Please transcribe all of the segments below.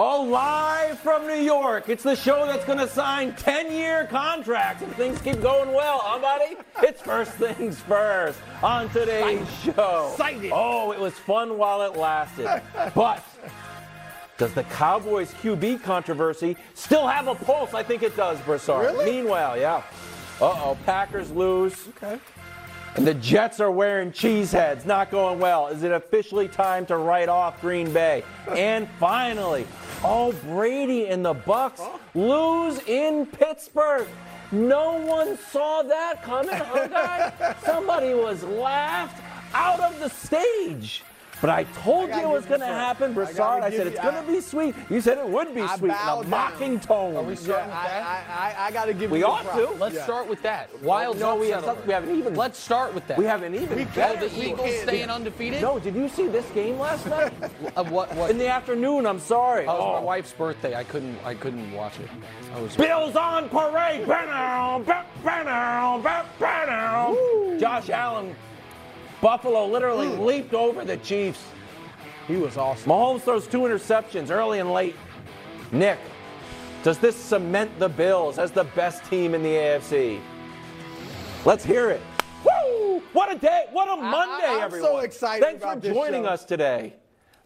Oh, live from New York. It's the show that's going to sign 10 year contracts if things keep going well, huh, buddy? It's first things first on today's show. Excited. Oh, it was fun while it lasted. but does the Cowboys QB controversy still have a pulse? I think it does, Broussard. Really? Meanwhile, yeah. Uh oh, Packers lose. Okay. And the Jets are wearing cheese heads. Not going well. Is it officially time to write off Green Bay? And finally, oh, Brady and the Bucs lose in Pittsburgh. No one saw that coming, huh, guys? Somebody was laughed out of the stage. But I told I you it was going to happen, I Broussard. gotta I said it's going to be sweet. You said it would be I sweet in bow a down. mocking tone. Are we starting Yeah, with that? I, I, I, I got to give We you the ought to. Let's Yeah. start with that. Wild no, we, have upset something, we haven't even. Let's start with that. we haven't even. We Oh, can't- the we Eagles can't- staying undefeated? No, did you see this game last night? Uh, what? What? In the afternoon, I'm sorry. It was Oh. my wife's birthday. I couldn't. I couldn't watch it. I was. Bills on parade. Ba-now, ba- ba-now, ba- ba-now. Josh Allen, Buffalo literally leaped over the Chiefs. He was awesome. Mahomes throws two interceptions early and late. Nick, does this cement the Bills as the best team in the AFC? Let's hear it. Woo! What a day! What a Monday, I'm so everyone! excited Thanks about for this joining show. us today.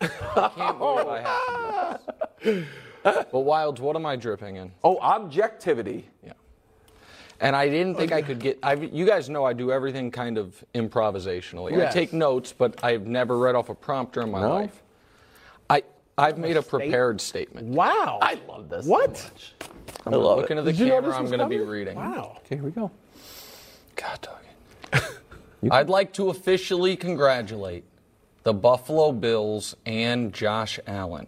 can't believe I have to do this. But Wilds, what am I dripping in? Oh, objectivity. Yeah. And I didn't think I could get. I, you guys know I do everything kind of improvisationally. I Yes. take notes, but I've never read off a prompter in my No? life. I I've made a prepared statement. Wow. I love this. so What? much. I love Looking it. at the Did you know camera, I'm going to be reading. Wow. Okay, here we go. God dog it. I'd like to officially congratulate the Buffalo Bills and Josh Allen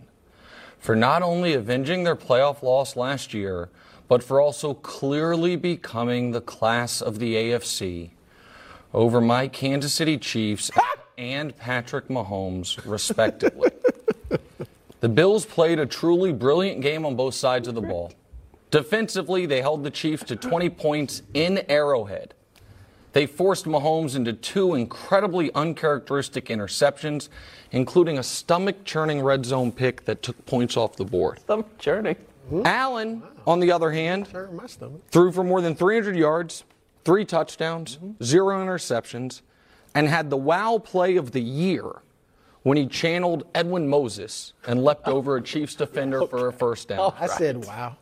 for not only avenging their playoff loss last year, but for also clearly becoming the class of the AFC over my Kansas City Chiefs and Patrick Mahomes, respectively. The Bills played a truly brilliant game on both sides of the ball. Defensively, they held the Chiefs to 20 points in Arrowhead. They forced Mahomes into two incredibly uncharacteristic interceptions, including a stomach churning red zone pick that took points off the board. I'm churning. Hmm? Allen, on the other hand, threw for more than 300 yards, three touchdowns, hmm? zero interceptions, and had the wow play of the year when he channeled Edwin Moses and leapt over a Chiefs defender for a first down. Oh, I said, wow.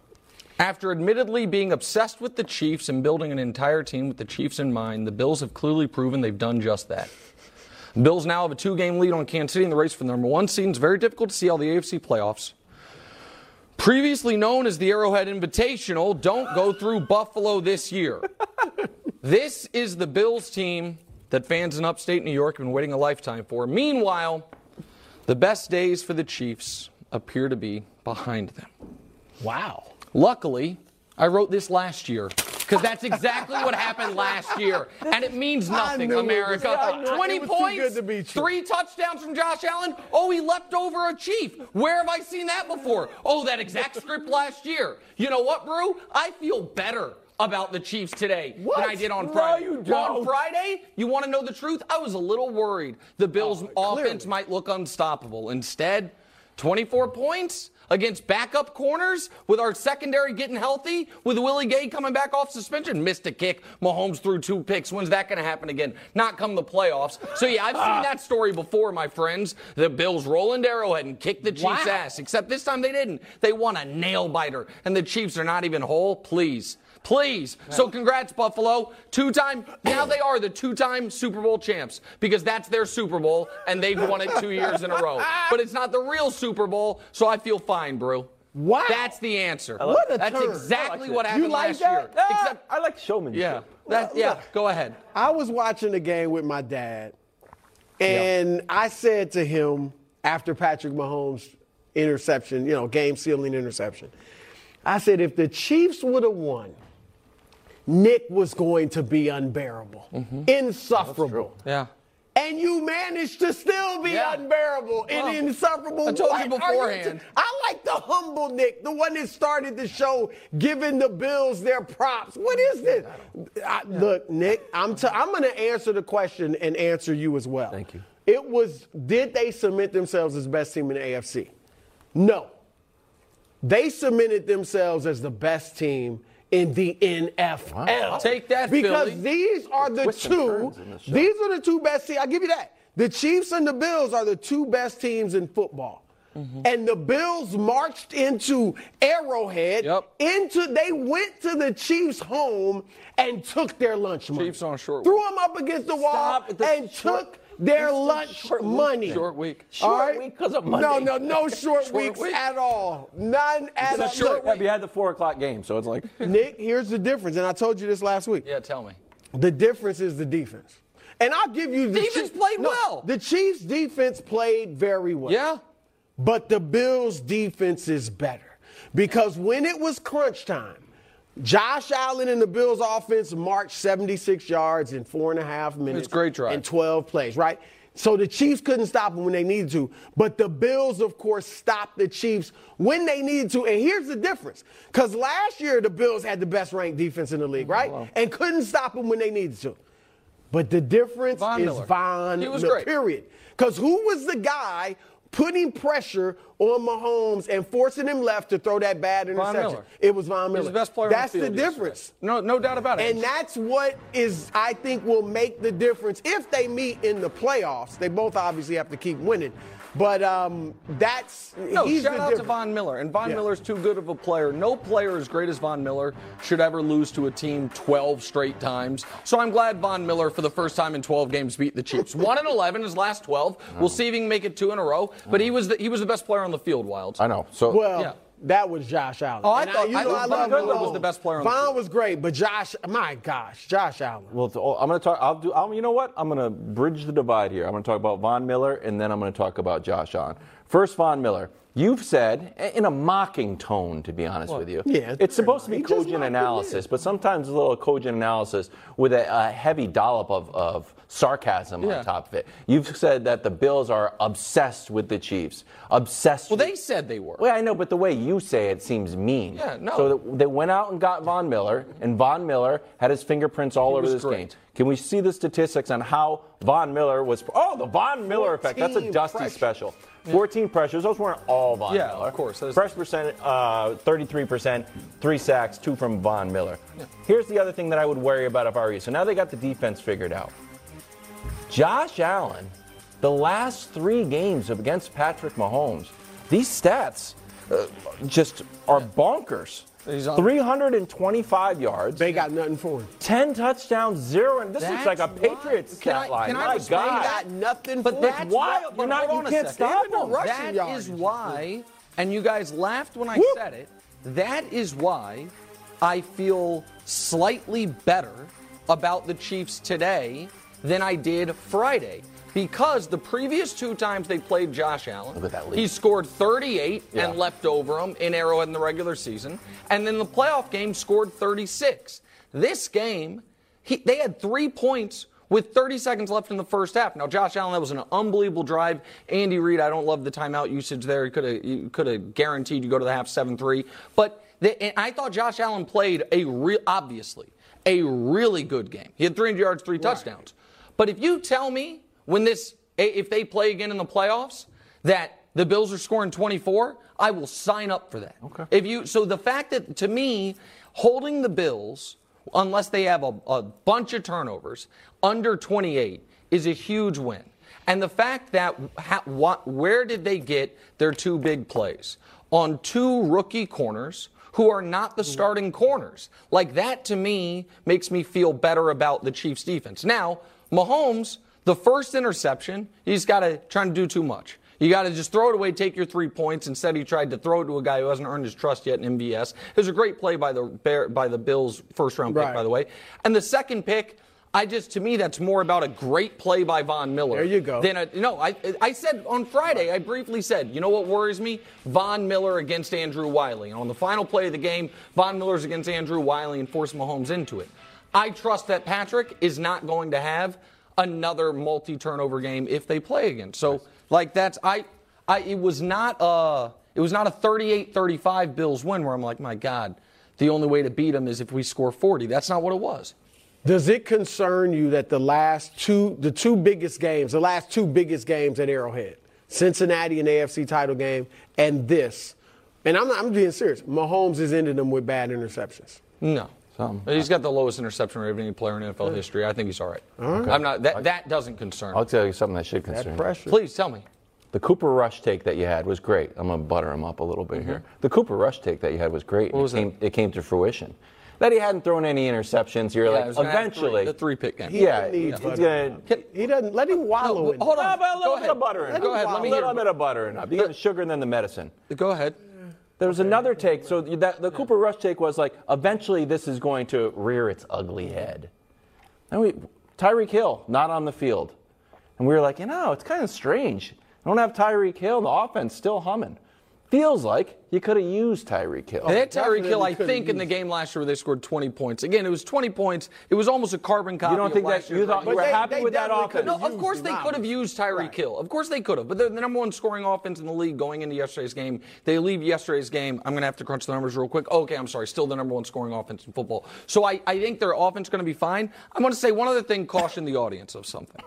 After admittedly being obsessed with the Chiefs and building an entire team with the Chiefs in mind, the Bills have clearly proven they've done just that. The Bills now have a two game lead on Kansas City in the race for the number one seed. It's very difficult to see all the AFC playoffs. Previously known as the Arrowhead Invitational, don't go through Buffalo this year. This is the Bills team that fans in upstate New York have been waiting a lifetime for. Meanwhile, the best days for the Chiefs appear to be behind them. Wow. Luckily, I wrote this last year because that's exactly what happened last year, and it means nothing, knew it was America. coming. It 20 points, to three touchdowns from Josh Allen. Oh, he leapt over a chief. Where have I seen that before? Oh, that exact script last year. You know what, Brew? I feel better about the Chiefs today What? than I did on No, Friday. you On. Friday, you want to know the truth? I was a little worried the Bills' Oh, offense might look unstoppable. Instead, 24 points against backup corners with our secondary getting healthy, with Willie Gay coming back off suspension. Missed a kick. Mahomes threw two picks. When's that going to happen again? Not come the playoffs. So, yeah, I've seen ah. that story before, my friends. The Bills roll into Arrowhead and kick the Chiefs' Wow. ass, except this time they didn't. They won a nail biter, and the Chiefs are not even whole. Please. Please. So congrats, Buffalo. Two time, now they are the two time Super Bowl champs because that's their Super Bowl and they've won it two years in a row. But it's not the real Super Bowl, so I feel fine, Brew. Wow. That's the answer. What a That's turn. exactly like what that. happened You like last that? year. Ah, Except, I like showmanship. yeah. That, yeah, go ahead. I was watching the game with my dad, and I said to him after Patrick Mahomes' interception, you know, game sealing interception, I said, if the Chiefs would have won, Nick was going to be unbearable, mm-hmm. insufferable. Yeah. And you managed to still be Yeah. unbearable and Well, insufferable. I told you What beforehand. t- I like the humble Nick, the one that started the show, giving the Bills their props. What is this? I, look, Nick, I'm t- I'm going to answer the question and answer you as well. Thank you. It was, did they submit themselves as best team in the AFC? No. they submitted themselves as the best team in the NFL. Take that, because Philly. these are the Twists two. turns in this show. These are the two best teams. I'll give you that. The Chiefs and the Bills are the two best teams in football. Mm-hmm. And the Bills marched into Arrowhead. Yep. Into they went to the Chiefs' home and took their lunch money. Chiefs on short Threw them up against the wall Stop. It's a and short- took their it's lunch short week. money. Short week. Short All right? week 'cause of money. No, no, no short, Short weeks week. at all. None at all. It's short, Look, have you had the four o'clock game? So it's like Nick, here's the difference, and I told you this last week. Yeah, tell me. The difference is the defense. And I'll give you the Defense Chiefs- played no, well. The Chiefs' defense played very well. Yeah. But the Bills' defense is better. Because when it was crunch time, Josh Allen and the Bills' offense marched 76 yards in four and a half minutes. It's great drive. And 12 plays, right? So the Chiefs couldn't stop them when they needed to. But the Bills, of course, stopped the Chiefs when they needed to. And here's the difference. Because last year, the Bills had the best ranked defense in the league, oh, right? And couldn't stop them when they needed to. But the difference Von is Miller. Von was Miller, period. Because who was the guy putting pressure on Mahomes and forcing him left to throw that bad interception? It was Von Miller. He's the best player That's the the yesterday. difference. No, no doubt about it. And that's what is, I think, will make the difference if they meet in the playoffs. They both obviously have to keep winning. But um, that's No, he's shout the out to difference. Von Miller. And Von Yeah. Miller's too good of a player. No player as great as Von Miller should ever lose to a team 12 straight times. So I'm glad Von Miller, for the first time in 12 games, beat the Chiefs. 1 and 11 his last 12. We'll see if he can make it two in a row. But he was the, he was the best player on the field, Wilds. I know. So Well, Yeah. That was Josh Allen. Oh, I And thought- you I know, thought I Von love Miller was the best player on the Von was great, but Josh, my gosh, Josh Allen. Well, I'm going to talk. I'll do. I'll, you know what? I'm going to bridge the divide here. I'm going to talk about Von Miller, and then I'm going to talk about Josh Allen. First, Von Miller. You've said, in a mocking tone, to be honest with you, Yeah, it's supposed to be cogent analysis, but sometimes a little cogent analysis with a, a heavy dollop of, of sarcasm Yeah. on top of it. You've said that the Bills are obsessed with the Chiefs, obsessed. Well, with they said they were. well, I know, but the way you say it seems mean. Yeah, no. So they went out and got Von Miller, and Von Miller had his fingerprints all He over this great. game. Can we see the statistics on how Von Miller was? Oh, the Von Miller effect. That's a Dusty pressures. special. 14 pressures. Those weren't all Von Yeah, Miller. of course, Pressure percent, uh, 33%, three sacks, two from Von Miller. Here's the other thing that I would worry about if I were you. So now they got the defense figured out. Josh Allen, the last three games against Patrick Mahomes, these stats uh, just are bonkers. He's on- 325 yards, They got nothing for him. 10 touchdowns, zero. And this looks like a Patriots Can stat I- line. can I My respond God. that? Got nothing But for that's him. wild. What, You're but not- hold you a can't second. stop Even him. rushing That yards. is why, and you guys laughed when I Whoop. said it. That is why I feel slightly better about the Chiefs today than I did Friday. Because the previous two times they played Josh Allen, Look at that lead. he scored 38 Yeah. and left over him in Arrowhead in the regular season, and then the playoff game scored 36. This game, he, they had three points with 30 seconds left in the first half. Now, Josh Allen, that was an unbelievable drive. Andy Reid, I don't love the timeout usage there. He could have could have guaranteed you go to the half 7-3. But the, and I thought Josh Allen played a real, obviously, a really good game. He had 300 yards, three touchdowns. But if you tell me when this, if they play again in the playoffs, that the Bills are scoring 24, I will sign up for that. Okay. If you, so the fact that to me, holding the Bills, unless they have a, a bunch of turnovers, under 28 is a huge win. And the fact that ha, what, where did they get their two big plays on two rookie corners? Who are not the mm-hmm. starting corners. Like that to me makes me feel better about the Chiefs defense. Now, Mahomes, the first interception, he's got to try to do too much. You got to just throw it away, take your three points. Instead, he tried to throw it to a guy who hasn't earned his trust yet in MVS. It was a great play by the Bear, by the Bills' first round pick, Right. by the way. And the second pick, I just to me that's more about a great play by Von Miller. There you go. Than a, no, I I said on Friday, I briefly said, you know what worries me? Von Miller against Andrew Wylie. And on the final play of the game, Von Miller's against Andrew Wylie and forced Mahomes into it. I trust that Patrick is not going to have another multi-turnover game if they play again. So like that's I I it was not a it was not a 38-35 Bills win where I'm like, my God, the only way to beat them is if we score 40. That's not what it was. Does it concern you that the last two, the two biggest games, the last two biggest games at Arrowhead, Cincinnati and AFC title game, and this, and I'm not, I'm being serious. Mahomes is ending them with bad interceptions. No. He's got the lowest interception rate of any player in NFL history. I think he's all right. I'm not. That that doesn't concern. I'll me. tell you something that should concern That you. pressure. Please tell me. The Cooper Rush take that you had was great. I'm gonna butter him up a little bit here. The Cooper Rush take that you had was great. and Mm-hmm. was it came, it came to fruition. That he hadn't thrown any interceptions. You're Yeah, like was gonna have eventually. three, the three pick game. yeah, He it's doesn't gonna. Can- He doesn't let him wallow in. it. Hold on. But a little Go bit of ahead. butter in it. Go ahead. Let me a hear. little bit of butter in it. You get the sugar and then the medicine. Go ahead. There was another take. So that the Cooper Rush take was like, eventually this is going to rear its ugly head. And we, Tyreek Hill not on the field, and we were like, you know, it's kind of strange. I don't have Tyreek Hill. The offense still humming. Feels like you could have used Tyreek Hill. They had Tyreek Hill, I definitely could've think, in the game last year where they scored 20 points. Again, it was 20 points. It was almost a carbon copy. You don't of think last that you thought you were they- happy they with that definitely offense? could've No, of course they could have used Tyreek Right. Hill. Of course they could have. But they're the number one scoring offense in the league going into yesterday's game. They leave yesterday's game. I'm going to have to crunch the numbers real quick. Okay, I'm sorry. Still the number one scoring offense in football. So I, I think their offense is going to be fine. I'm going to say one other thing, caution the audience of something.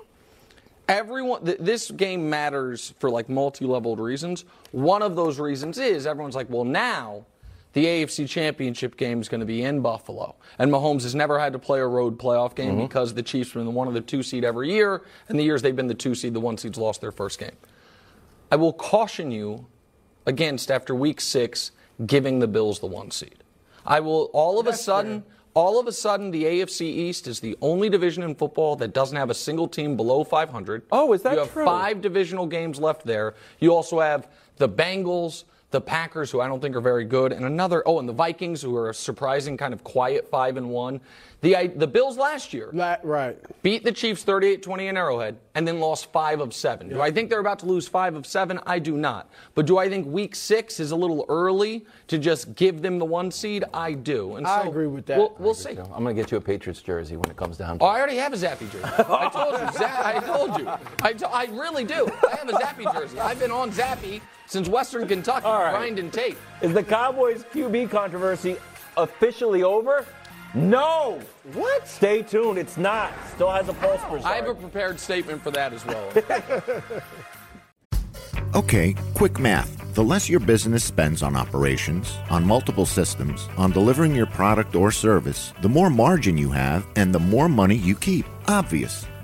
Everyone, th- this game matters for like multi-leveled reasons. One of those reasons is everyone's like, well, now the AFC Championship game is going to be in Buffalo, and Mahomes has never had to play a road playoff game mm-hmm. because the Chiefs have been the one of the two seed every year, and the years they've been the two seed, the one seeds lost their first game. I will caution you against after week six giving the Bills the one seed. I will all of a sudden, all of a sudden, the AFC East is the only division in football that doesn't have a single team below 500. Oh, is that true? You have true? five divisional games left there. You also have the Bengals, the Packers, who I don't think are very good, and another. Oh, and the Vikings, who are a surprising kind of quiet five and one. The the Bills last year La- right. beat the Chiefs 38-20 in Arrowhead and then lost 5 of 7. Do I think they're about to lose 5 of 7? I do not. But do I think week 6 is a little early to just give them the one seed? I do. And I agree with that. We'll, we'll see. I'm going to get you a Patriots jersey when it comes down to Oh, it. I already have a Zappe jersey. I told you. Za- I told you. I, to- I really do. I have a Zappe jersey. I've been on Zappe since Western Kentucky, All right. grinding tape. Is the Cowboys QB controversy officially over? No. What? Stay tuned. It's not. Still has a pulse for I have a prepared statement for that as well. Okay, quick math. The less your business spends on operations, on multiple systems, on delivering your product or service, the more margin you have and the more money you keep. Obvious.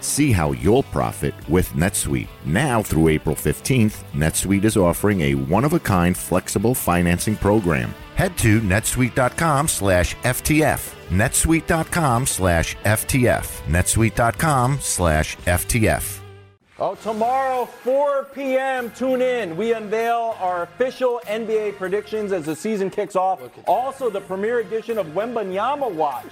See how you'll profit with NetSuite. Now through April 15th, NetSuite is offering a one-of-a-kind flexible financing program. Head to netsuite.com slash FTF. netsuite.com slash FTF. netsuite.com slash FTF. Oh, tomorrow, 4 p.m., tune in. We unveil our official NBA predictions as the season kicks off. Also, the premiere edition of Wembanyama Watch.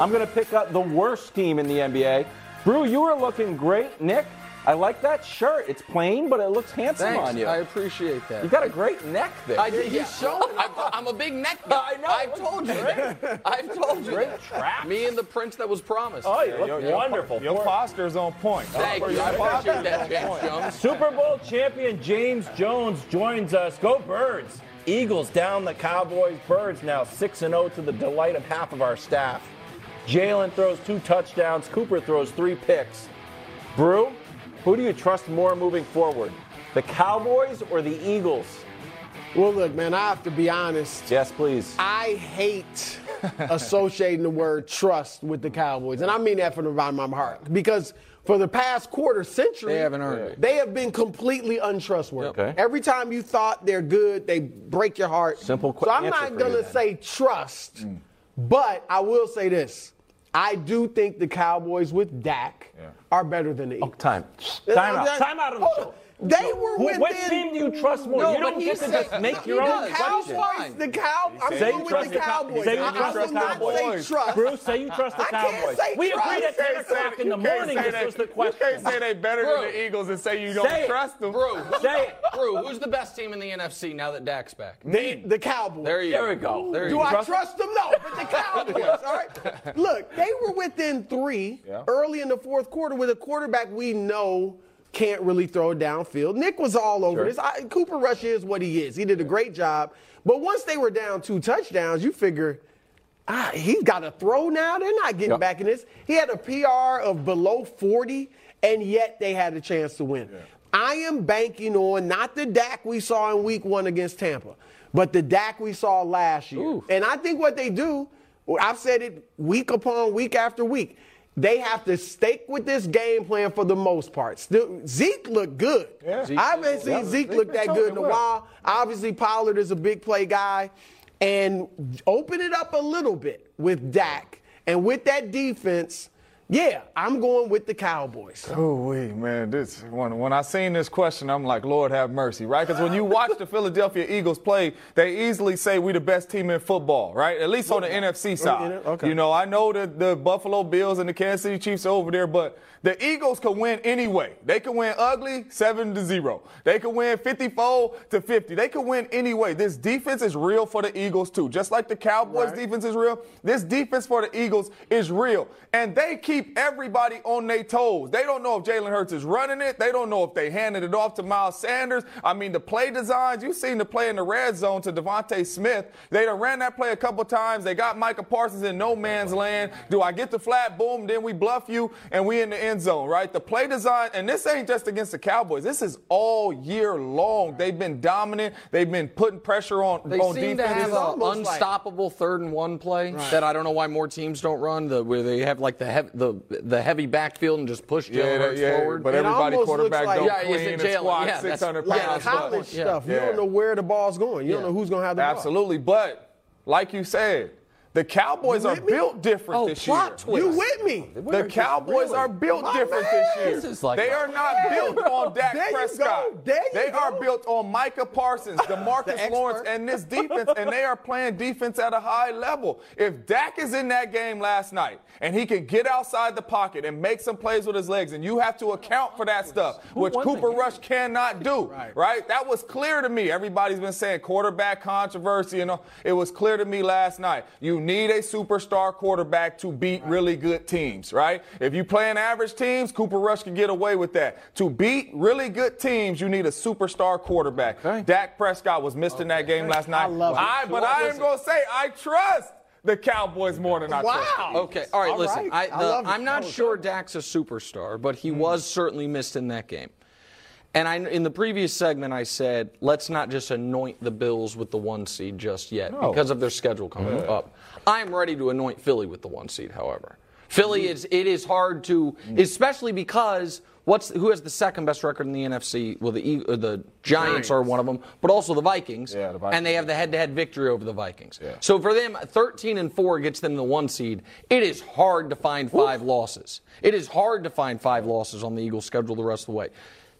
I'm going to pick up the worst team in the NBA. Brew, you are looking great. Nick, I like that shirt. It's plain, but it looks handsome Thanks. on you. I appreciate that. you got a great neck there. I did. He's showing. I'm, I'm a big neck guy. I know. I've told you. that. I've told you. Great that. Me and the prince that was promised. Oh, you look Your- your- wonderful. Your poster's on point. Thank Your you. I appreciate that, on James. Jones. Super Bowl champion James Jones joins us. Go Birds! Eagles down the Cowboys. Birds now 6 0 to the delight of half of our staff. Jalen throws two touchdowns. Cooper throws three picks. Brew, who do you trust more moving forward? The Cowboys or the Eagles? Well, look, man, I have to be honest. Yes, please. I hate associating the word trust with the Cowboys. And I mean that from the bottom of my heart. Because for the past quarter century, They haven't earned it. They have been completely untrustworthy. Okay. Every time you thought they're good, they break your heart. Simple qu- So I'm not gonna say trust, mm. but I will say this. I do think the Cowboys with Dak Yeah. are better than the oh, Eagles. Time. Time out. Time out of the show. They were Who, within. what team do you trust more? No, you don't get to said- just make your own does. question. Fine. Cowboys, the Cow. I'm Say going you with trust the Cowboys. Say you I, trust I the will not say Cowboys. trust. Bruce, say you trust the Cowboys. we trust. agreed at 10 o'clock in the morning. This was the You question. can't say they're better Bro. than the Eagles and say you don't Say trust them. Brew, Say it. Brew, who's the best team in the NFC now that Dak's back? The, the Cowboys. There you There go. we go. There Do you I go. trust them? No, but the Cowboys. all right. Look, they were within three Yeah. early in the fourth quarter with a quarterback we know can't really throw downfield. Nick was all over this. I, Cooper Rush is what he is. He did a great job. But once they were down two touchdowns, you figure. Ah, he's got a throw now. They're not getting Yep. back in this. He had a PR of below 40, and yet they had a chance to win. I am banking on not the Dak we saw in week one against Tampa, but the Dak we saw last year. And I think what they do, I've said it week upon week after week, they have to stick with this game plan for the most part. Still, Zeke looked good. Yeah. I haven't seen Zeke Zeke look that good in a while. Obviously, Pollard is a big play guy. And open it up a little bit with Dak. And with that defense, yeah, I'm going with the Cowboys. Oh, wait, man. This when when I seen this question, I'm like, Lord have mercy, right? Because when you watch the Philadelphia Eagles play, they easily say we the best team in football, right? At least on the NFC oh, side. okay. You know, I know that the Buffalo Bills and the Kansas City Chiefs are over there, but the Eagles can win anyway. They can win ugly, seven to zero. They can win 54 to 50. They can win anyway. This defense is real for the Eagles too. Just like the Cowboys defense is real, this defense for the Eagles is real. And they keep everybody on their toes. They don't know if Jalen Hurts is running it. They don't know if they handed it off to Miles Sanders. I mean, the play designs, you've seen the play in the red zone to DeVonta Smith. They done ran that play a couple times. They got Micah Parsons in no man's land. Do I get the flat? Boom, then we bluff you and we in the end zone, right? The play design, and this ain't just against the Cowboys. This is all year long. They've been dominant. They've been putting pressure on, They on seem defense. to have an almost like- unstoppable third and one play that I don't know why more teams don't run. The where they have like the heavy, the the heavy backfield and just push Jalen yeah, Hurts yeah, forward. but It everybody quarterback like- don't Yeah, is clean it and Jalen? squat Yeah, 600 Like Yeah, pounds. that's college what- yeah. stuff. You don't know where the ball's going. You don't know who's going to have the ball. Absolutely, but like you said, the Cowboys are me? built different Oh, this plot year. twist. You with me? The Cowboys are built My different man. this year. This is like they are not built on Dak There you Prescott. go. There you they go. are built on Micah Parsons, DeMarcus expert. Lawrence, and this defense, and they are playing defense at a high level. If Dak is in that game last night and he can get outside the pocket and make some plays with his legs, and you have to account for that stuff, which Cooper? Rush cannot do. Right. That was clear to me. Everybody's been saying quarterback controversy, and all. it was clear to me last night. You need a superstar quarterback to beat really good teams, right? If you playing average teams, Cooper Rush can get away with that. To beat really good teams, you need a superstar quarterback. Dak Prescott was missed in that game last night. I love it. I, but I am gonna say I trust the Cowboys more than I trust. Wow. Okay, all right, All listen. right. I, I the- love it. I'm not sure. Dak's a superstar, but he mm. was certainly missed in that game. And I, in the previous segment, I said, let's not just anoint the Bills with the one seed just yet because of their schedule coming mm-hmm. up. I'm ready to anoint Philly with the one seed, however. Philly is it is hard to, especially because what's who has the second best record in the NFC? Well, the uh, the Giants are one of them, but also the Vikings, Yeah, the Vikings. and they have the head-to-head victory over the Vikings. So for them, 13 and four gets them the one seed. It is hard to find five losses. It is hard to find five losses on the Eagles' schedule the rest of the way.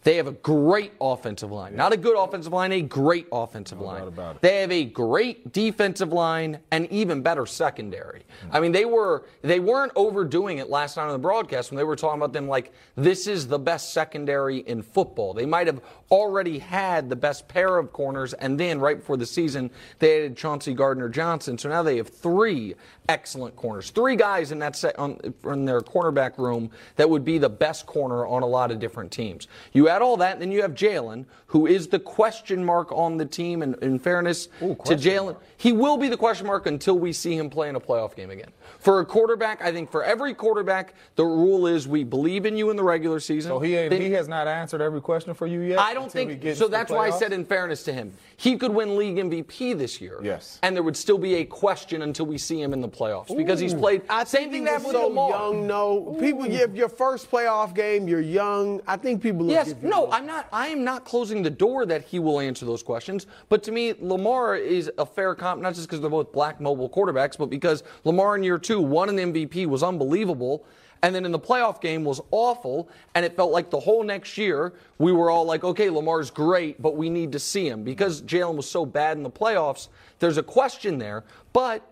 They have a great offensive line. Not a good offensive line, a great offensive line. about it. They have a great defensive line and even better secondary. I mean, they were they weren't overdoing it last night on the broadcast when they were talking about them like this is the best secondary in football. They might have already had the best pair of corners, and then right before the season they added Chauncey Gardner Johnson. So now they have three excellent corners, three guys in that set on, in their cornerback room that would be the best corner on a lot of different teams. You add all that, and then you have Jalen, who is the question mark on the team. And in fairness to Jalen, he will be the question mark until we see him play in a playoff game again. For a quarterback, I think for every quarterback, the rule is we believe in you in the regular season. So he he has not answered every question for you yet. I don't think so. That's why I said, in fairness to him, he could win league MVP this year. Yes. and there would still be a question until we see him in the playoffs because he's played. I same think thing that was with so Lamar. young. No, people. If your first playoff game, you're young. I think people. Yes, no. I'm not. I am not closing the door that he will answer those questions. But to me, Lamar is a fair comp, not just because they're both black mobile quarterbacks, but because Lamar in year two won an MVP, was unbelievable, And then in the playoff game was awful, and it felt like the whole next year we were all like, okay, Lamar's great, but we need to see him because Jalen was so bad in the playoffs. There's a question there, but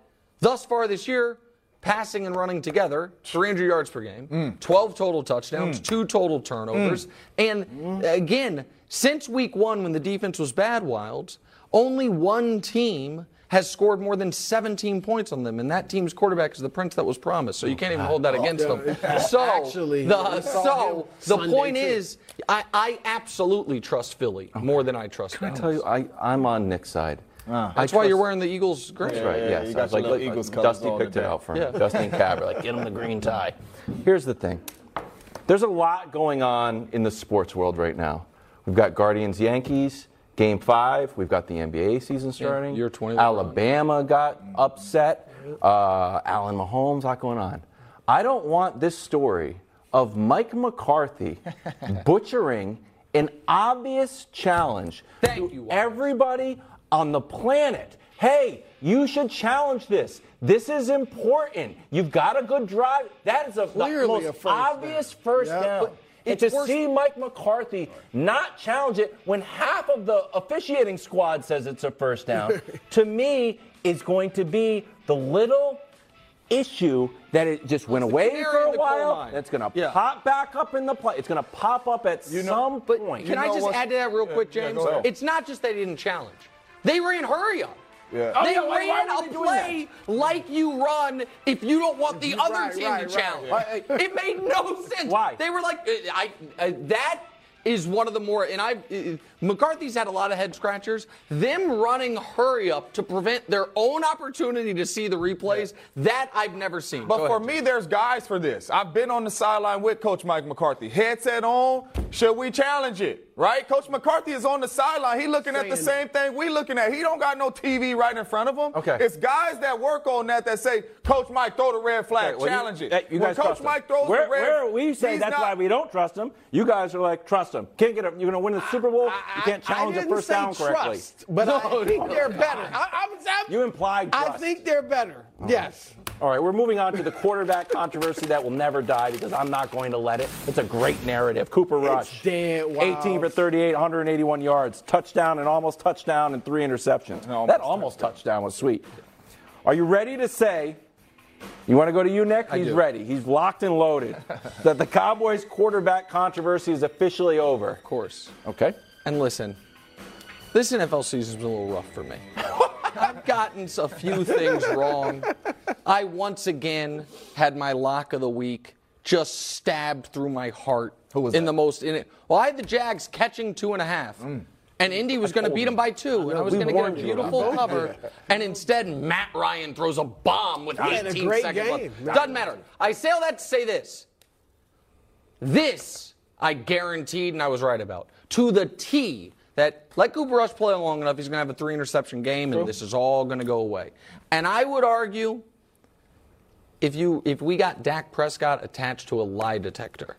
thus far this year, passing and running together, 300 yards per game, mm. 12 total touchdowns, mm. two total turnovers, mm. and uh, again, since week one when the defense was bad, Wilds, only one team has scored more than 17 points on them, and that team's quarterback is the prince that was promised. So you can't even hold that oh, against them. So Actually, the so the Sunday, point too. is, I, I absolutely trust Philly more than I trust. I Dallas. tell you, I, I'm on Nick's side. That's why you're wearing the Eagles green. That's right. yeah, yes, you got was like, Eagles like, Dusty picked it out for me. Yeah. Dusty and Cabra, like, get him the green tie. Here's the thing. There's a lot going on in the sports world right now. We've got Guardians Yankees, Game Five. We've got the NBA season starting. year 20 LeBron. Alabama got upset. Uh, Allen Mahomes, a lot going on. I don't want this story of Mike McCarthy butchering an obvious challenge Thank to you, Wise. everybody on the planet. Hey, you should challenge this. This is important. You've got a good drive. That is a, the Clearly most a first obvious down. first Yep. down. And to worse- see Mike McCarthy not challenge it when half of the officiating squad says it's a first down, to me, is going to be the little issue that it just went away for a while. That's going to Yeah. pop back up in the play. It's going to pop up at some point. Can I know just add to that real quick, James? go ahead. it's not just they didn't challenge. They ran hurry up. Yeah. Oh, They yeah, why- why ran were they a play like you run if you don't want the other Right, team right, to right. challenge. Why- It made no sense. Why? They were like, uh, I, uh, that is one of the more, and I, uh, McCarthy's had a lot of head scratchers. Them running hurry up to prevent their own opportunity to see the replays, that I've never seen. But Go for ahead. me, there's guys for this. I've been on the sideline with Coach Mike McCarthy. Headset on. Should we challenge it? Right? Coach McCarthy is on the sideline. He looking at the Saying same thing we looking at. He don't got no TV right in front of him. Okay. It's guys that work on that that say, Coach Mike, throw the red flag, Okay, well, you- challenge it. hey, you when guys Coach trust him. Mike throws where, the red, where we say that's not- why we don't trust him. You guys are like trust him. Can't get him. you're going to win the Super Bowl. You can't I- challenge I a didn't first say down correctly. trust, but I think they're better. I, I'm- I'm- You implied Trust. I think they're better. Yes. All right, we're moving on to the quarterback controversy that will never die because I'm not going to let it. It's a great narrative. Cooper Rush, dead wild. 18 for 38, 181 yards, touchdown and almost touchdown and three interceptions. Almost that almost touchdown was sweet. Are you ready to say? You want to go to you, Nick? He's ready. He's locked and loaded. that the Cowboys quarterback controversy is officially over. Of course. Okay. And listen, this NFL season's been a little rough for me. I've gotten a few things wrong. I once again had my lock of the week just stabbed through my heart. Who was in that? the most in it? Well, I had the Jags catching two and a half. Mm. And Indy was going to oh. beat them by two, and I was going to get a warned you about beautiful cover. And instead, Matt Ryan throws a bomb with had a 18 great seconds game. left. Doesn't matter. I say all that to say this. This I guaranteed and I was right about. To the T that let Cooper Rush play long enough, he's going to have a three interception game and this is all going to go away. And I would argue if you if we got Dak Prescott attached to a lie detector.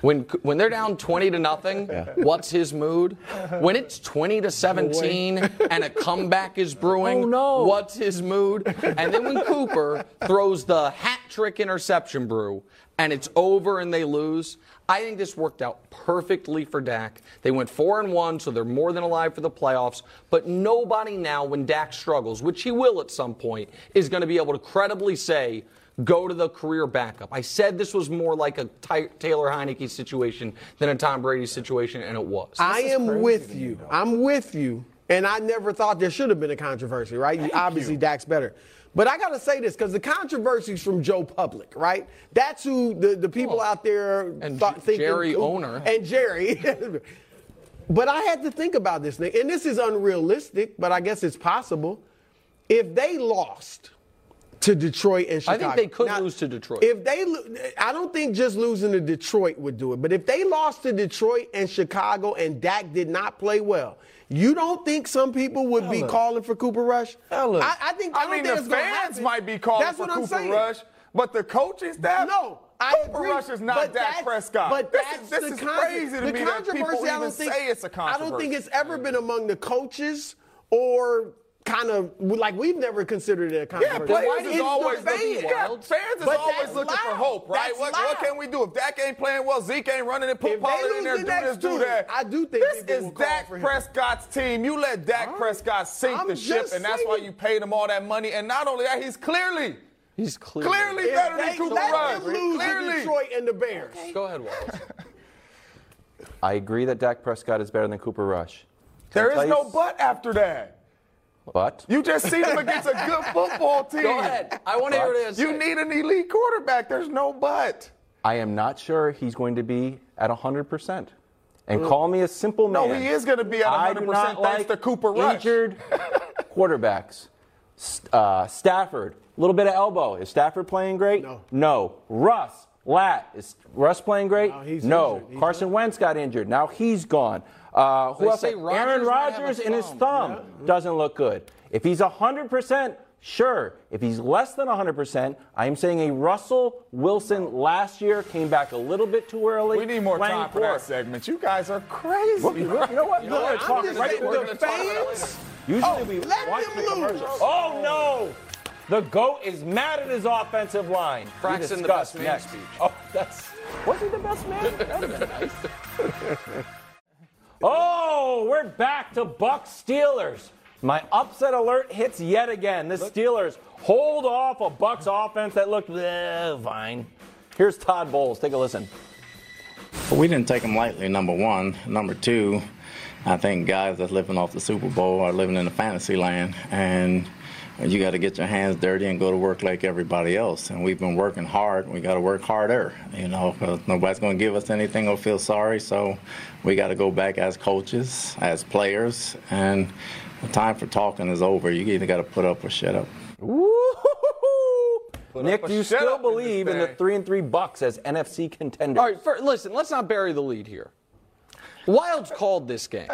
When when they're down 20 to nothing, what's his mood? When it's 20 to 17 and a comeback is brewing, Oh, no. what's his mood? And then when Cooper throws the hat trick interception brew and it's over and they lose, I think this worked out perfectly for Dak. They went 4 and 1, so they're more than alive for the playoffs, but nobody now when Dak struggles, which he will at some point, is going to be able to credibly say go to the career backup. I said this was more like a Ty- Taylor Heinicke situation than a Tom Brady situation, and it was. I am with you. I'm with you. And I never thought there should have been a controversy, right? You- Obviously, Dak's better. But I got to say this because the controversy's from Joe Public, right? That's who the, the people out there And thought, thinking. Jerry Owner. And Jerry. but I had to think about this thing. And this is unrealistic, but I guess it's possible. If they lost to Detroit and Chicago. I think they could lose to Detroit. If they, I don't think just losing to Detroit would do it. But if they lost to Detroit and Chicago and Dak did not play well, you don't think some people would be calling for Cooper Rush? Fellas. I, I think. I, I mean, think the fans might be calling That's for what I'm Cooper saying. Rush, but the coaching staff, No, I Cooper agree. Rush is not but Dak that's- Prescott. But this that's is, this the is con- crazy to the me that people controversy, I even don't think, say it's a I controversy. I don't think it's ever been among the coaches or kind of like we've never considered it a Yeah, controversy. players why is is always the looking. fans? Yeah, fans is But always that's looking for hope, right? What, what can we do if Dak ain't playing well? Zeke ain't running it. Put If Pollard in there, the do next this, do that. I do think this people is Dak. Prescott's team. You let Dak right. Prescott sink I'm the ship, just and that's why you paid him all that money. And not only that, he's clearly, He's clearly. clearly If better they than Cooper let Rush. lose Clearly. Detroit and the Bears. Go ahead, Wallace. I agree that Dak Prescott is better than Cooper Rush. There Can I no but after that. But You just seen him against a good football team. Go ahead. I want to hear what it is. You need an elite quarterback. There's no but. I am not sure he's going to be at 100%. And call me a simple man. No, he is going to be at 100% do not thanks like to Cooper Rush. Injured quarterbacks. Uh, Stafford, a little bit of elbow. Is Stafford playing great? No. No. Russ, lat. Is Russ playing great? No, he's no. Carson Wentz got injured. Now he's gone. Uh, who They else? say Aaron Rodgers might have a Rodgers in his thumb. thumb doesn't look good. If he's 100%, sure. If he's less than 100%, I'm saying a Russell Wilson last year came back a little bit too early. We need more playing time for poor. that segment. You guys are crazy. Look, you know, you know what? We're going to I'm talk just right saying, we're the gonna talk about it fans- Usually Oh, we let watch them the lose. Oh no! The goat is mad at his offensive line. We Braxton, the best man next. speech. Oh, that's was he the best man? That would've been nice. oh, we're back to Buck Steelers. My upset alert hits yet again. The Steelers hold off a Bucs offense that looked eh, fine. Here's Todd Bowles. Take a listen. But we didn't take them lightly, number one. Number two, I think guys that's living off the Super Bowl are living in a fantasy land. And you got to get your hands dirty and go to work like everybody else. And we've been working hard. We got to work harder, you know, 'cause nobody's going to give us anything or feel sorry. So we got to go back as coaches, as players. And the time for talking is over. You either got to put up or shut up. Nick, do you still up in this believe in the three and three Bucs as NFC contenders? All right, for, listen, let's not bury the lead here. Wilds called this game.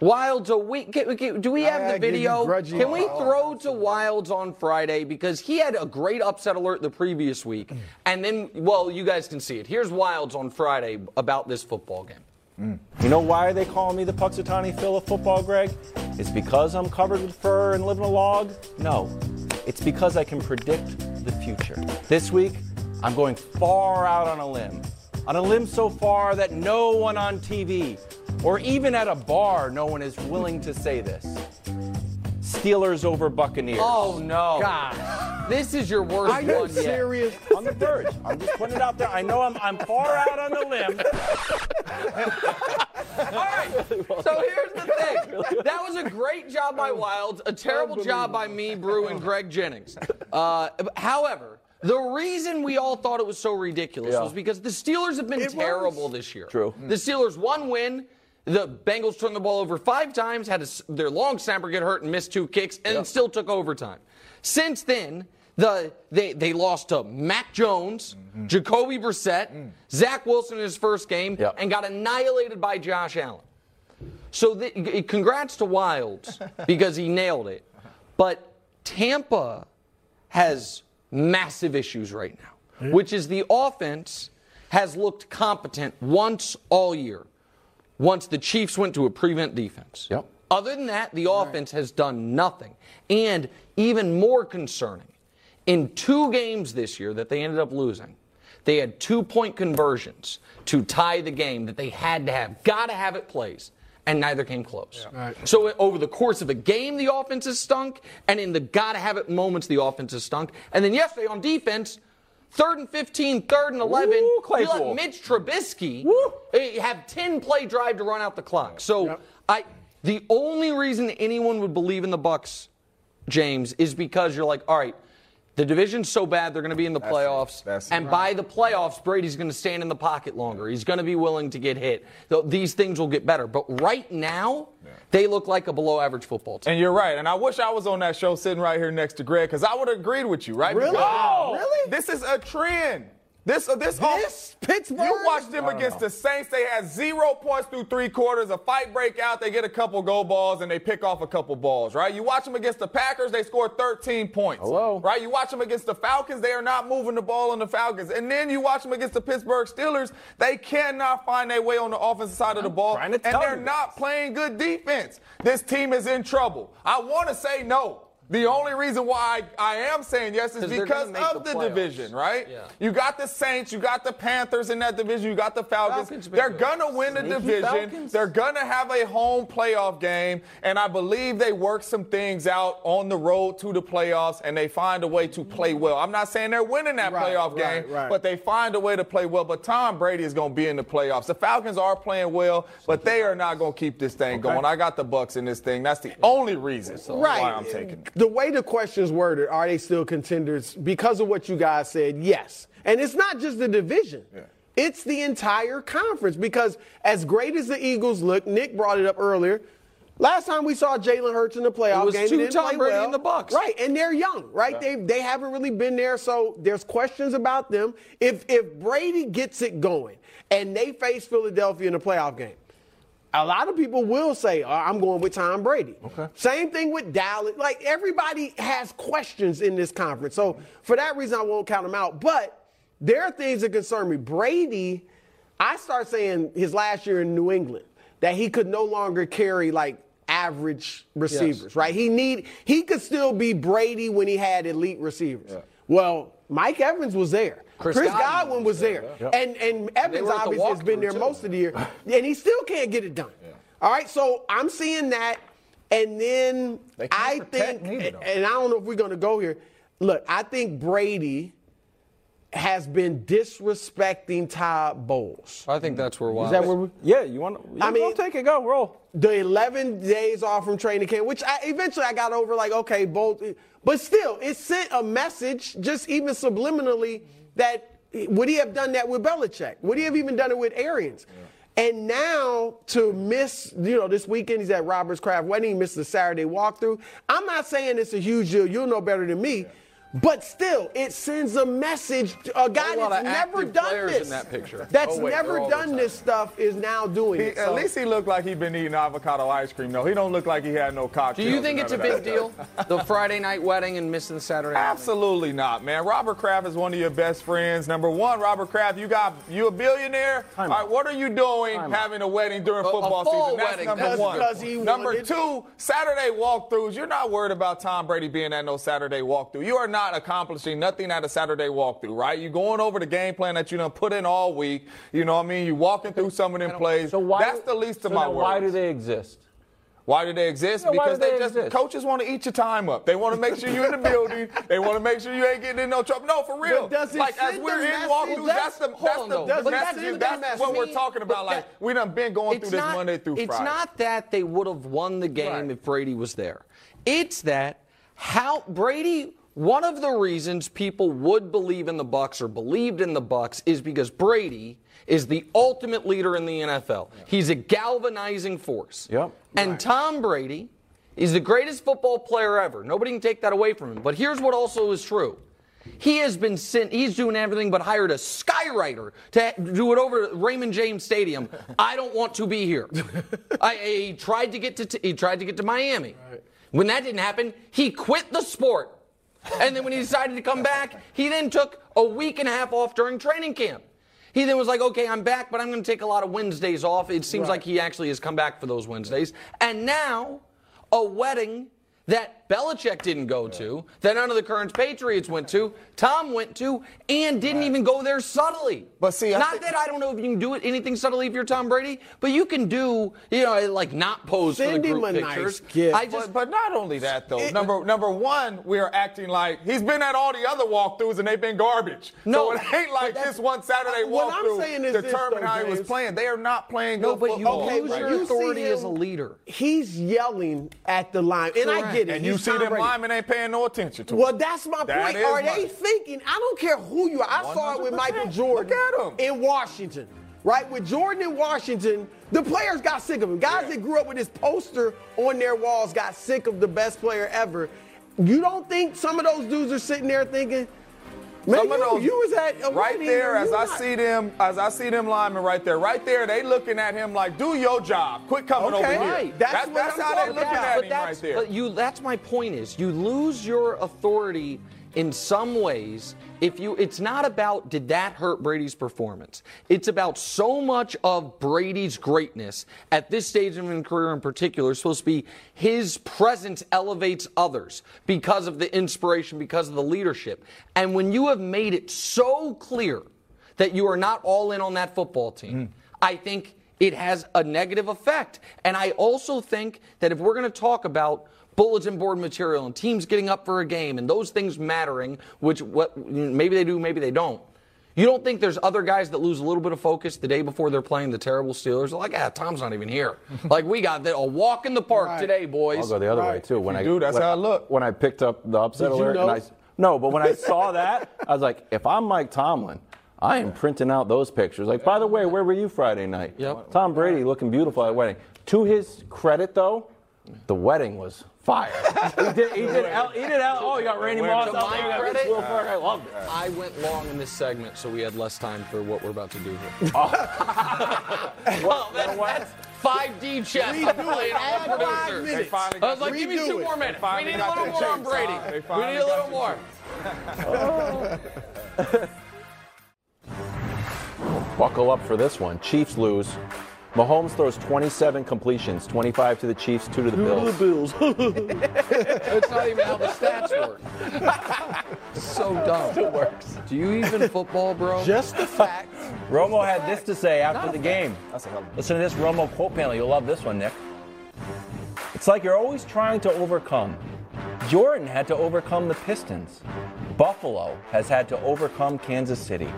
Wilds a week. Can, can- do we have the video? Can we throw to Wilds on Friday because he had a great upset alert the previous week, and then well, you guys can see it. Here's Wilds on Friday about this football game. You know why they call me the Punxsutawney Phil of football, Greg? It's because I'm covered with fur and live in a log? No. It's because I can predict the future. This week, I'm going far out on a limb. On a limb so far that no one on TV or even at a bar, no one is willing to say this. Steelers over Buccaneers. Oh no! God. This is your worst Are you one yet. serious? on the verge. I'm just putting it out there. I know I'm, I'm far out on the limb. All right. So here's the thing. That was a great job by Wilds, a terrible job by me, Brew, and Greg Jennings. Uh, however, the reason we all thought it was so ridiculous Yeah. was because the Steelers have been It was. terrible this year. True. The Steelers one win. The Bengals turned the ball over five times, had a s their long snapper get hurt and missed two kicks, and still took overtime. Since then, the they, they lost to Mac Jones, mm-hmm. Jacoby Brissett, mm. Zach Wilson in his first game, Yep. and got annihilated by Josh Allen. So the, congrats to Wilds because he nailed it. But Tampa has massive issues right now, which is the offense has looked competent once all year. Once the Chiefs went to a prevent defense. Yep. Other than that, the offense has done nothing. And even more concerning, in two games this year that they ended up losing, they had two point conversions to tie the game that they had to have, got to have it plays, and neither came close. So over the course of a game, the offense has stunk, and in the got to have it moments, the offense has stunk. And then yesterday on defense, third and 15, third and 11, Woo, you let Mitch Trubisky eh, have 10 play drive to run out the clock. So I the only reason anyone would believe in the Bucs, James, is because you're like, all right, the division's so bad they're going to be in the That's it. playoffs, That's it. and by the playoffs, Brady's going to stand in the pocket longer. He's going to be willing to get hit. Th- These things will get better, but right now, they look like a below-average football team. And you're right. And I wish I was on that show sitting right here next to Greg because I would have agreed with you, right? Really? Because Oh, really? This is a trend. This, uh, this, This Pittsburgh? You watched them against the Saints. They had zero points through three quarters. A fight break out. They get a couple go balls and they pick off a couple balls. Right? You watch them against the Packers. They score 13 points. Hello. Right? You watch them against the Falcons. They are not moving the ball on the Falcons. And then you watch them against the Pittsburgh Steelers. They cannot find their way on the offensive side of the ball, trying to and they're not playing good defense. This team is in trouble. I want to say no. The only reason why I, I am saying yes is 'Cause because of the the, division, right? Yeah. You got the Saints, you got the Panthers in that division, you got the Falcons. Falcons They're gonna win the division. Falcons. They're gonna have a home playoff game, and I believe they work some things out on the road to the playoffs, and they find a way to play well. I'm not saying they're winning that Right, playoff right, game, right. but they find a way to play well. But Tom Brady is gonna be in the playoffs. The Falcons are playing well, but they are not gonna keep this thing going. I got the Bucs in this thing. That's the only reason right. why I'm taking it. The way the question's worded, are they still contenders? Because of what you guys said, yes. And it's not just the division. It's the entire conference because as great as the Eagles look, Nick brought it up earlier. Last time we saw Jalen Hurts in the playoff was game, he two didn't Tom play Brady well. and the Bucs. right? And they're young, right? They they haven't really been there, so there's questions about them. If if Brady gets it going and they face Philadelphia in the playoff game, a lot of people will say, oh, I'm going with Tom Brady. Okay. Same thing with Dallas. Like everybody has questions in this conference. So for that reason, I won't count them out. But there are things that concern me. Brady, I start saying his last year in New England that he could no longer carry like average receivers, right? He need he could still be Brady when he had elite receivers. Well, Mike Evans was there. Chris Chris, Godwin Godwin, was there. And and Evans were obviously has been there too. most of the year. And he still can't get it done. All right, so I'm seeing that. And then I think, neither, and I don't know if we're going to go here. Look, I think Brady has been disrespecting Todd Bowles. I think that's where Wild Is that where we, Yeah, you want to? I mean- go take it, go roll. the 11 days off from training camp, which I, eventually I got over, like, okay, both. But still, it sent a message, just even subliminally, that would he have done that with Belichick? Would he have even done it with Arians? And now to miss, you know, this weekend he's at Robert Kraft's Wedding, he missed the Saturday walkthrough. I'm not saying it's a huge deal. You'll know better than me. But still, it sends a message. to A guy A that's never done this, in that picture. that's Oh, wait, never they're all the done this stuff, is now doing He, it. at least he looked like he'd been eating avocado ice cream, though. He don't look like he had no Do you think it's a big deal? The Friday night wedding and missing the Saturday night? Absolutely not, man. Robert Kraft is one of your best friends. Number one, Robert Kraft, you got you a billionaire. All right, what are you doing having a wedding during A- a football fall season? That's wedding, number that's one. he number wanted- two, Saturday walkthroughs. You're not worried about Tom Brady being at no Saturday walkthrough. You are not accomplishing nothing at a Saturday walkthrough, right? You're going over the game plan that you done put in all week. You know what I mean? You're walking through some of them plays. So why? That's the least of so my then worries. Why do they exist? Why do they exist? Yeah, because they they just exist? coaches want to eat your time up. They want to make sure you're in the building. They want to make sure you ain't getting in no trouble. No, for real. Does it like as we're in message? walkthroughs, that's the Hold that's on, the, though. the But that's message. That's message. what we're talking about. but Like that- we done been going through this not- Monday through Friday. it's not that they would have won the game Right. if Brady was there. It's that how Brady. One of the reasons people would believe in the Bucs or believed in the Bucs is because Brady is the ultimate leader in the NFL. He's a galvanizing force. Yep. And Tom Brady is the greatest football player ever. Nobody can take that away from him. But here's what also is true. He has been sent, he's doing everything but hired a skywriter to do it over at Raymond James Stadium. I don't want to be here. I, he tried to get to he tried to get to Miami. When that didn't happen, he quit the sport. And then when he decided to come back, he then took a week and a half off during training camp. He then was like, okay, I'm back, but I'm going to take a lot of Wednesdays off. It seems like he actually has come back for those Wednesdays. And now, a wedding that Belichick didn't go to, that none of the current Patriots went to, Tom went to, and didn't even go there subtly. But see, I not think- that I don't know if you can do it anything subtly if you're Tom Brady, but you can do, you know, like not pose Send for the him group a nice gift. I just, But, but not only that though. number number one, we are acting like he's been at all the other walkthroughs and they've been garbage. No, so it ain't like this one Saturday What I'm walkthrough saying is this, determined though, how he was playing. They are not playing no, good but you football. Okay, lose but your you see authority as a leader. He's yelling at the line, and I get it. and you He's see them linemen ain't paying no attention to Well, that's my That point. Are my- they thinking? I don't care who you are. I saw it with Michael Jordan Look at him. in Washington. Right? With Jordan in Washington, the players got sick of him. Guys Yeah. that grew up with his poster on their walls got sick of the best player ever. You don't think some of those dudes are sitting there thinking, Man, some of those you was at a right there you as I not- see them as I see them linemen right there. Right there, they looking at him like, "Do your job. Quit coming Okay. over here." Right. That's That's, what that's I'm how they looking about. at but him right there. But you, that's my point is you lose your authority in some ways if you it's not about did that hurt Brady's performance. It's about so much of Brady's greatness at this stage of his career in particular is supposed to be his presence elevates others because of the inspiration, because of the leadership. And when you have made it so clear that you are not all in on that football team, hmm. I think it has a negative effect. And I also think that if we're going to talk about bulletin board material and teams getting up for a game and those things mattering, which what maybe they do, maybe they don't. You don't think there's other guys that lose a little bit of focus the day before they're playing the terrible Steelers? They're like, ah, Tom's not even here. like we got the, a walk in the park Right. today, boys. I'll go the other way too. When you I do, that's when, how I look. When I picked up the upset Did you alert, know? and I, no, but when I saw that, I was like, if I'm Mike Tomlin, I am printing out those pictures. Like, by the way, where were you Friday night? Yep. Tom Brady looking beautiful at wedding. To his credit, though, the wedding was fire. he did. He did. L, he did. L, oh, you got Randy Moss To out there. you got credit- Will Ferrell. I loved it. I went long in this segment, so we had less time for what we're about to do here. Oh. well, that, that's 5D chess I'm Redo it. Add five minutes. I was like, give me two it. more minutes. We need a little more on. Brady. We need a little more. Buckle up for this one. Chiefs lose. Mahomes throws 27 completions, 25 to the Chiefs, two to the Bills. Bills. It's not even how the stats work. so dumb. It works. Do you even football, bro? Just the fact. Romo had this to say after the game. Listen to this Romo quote panel. You'll love this one, Nick. It's like you're always trying to overcome. Jordan had to overcome the Pistons. Buffalo has had to overcome Kansas City.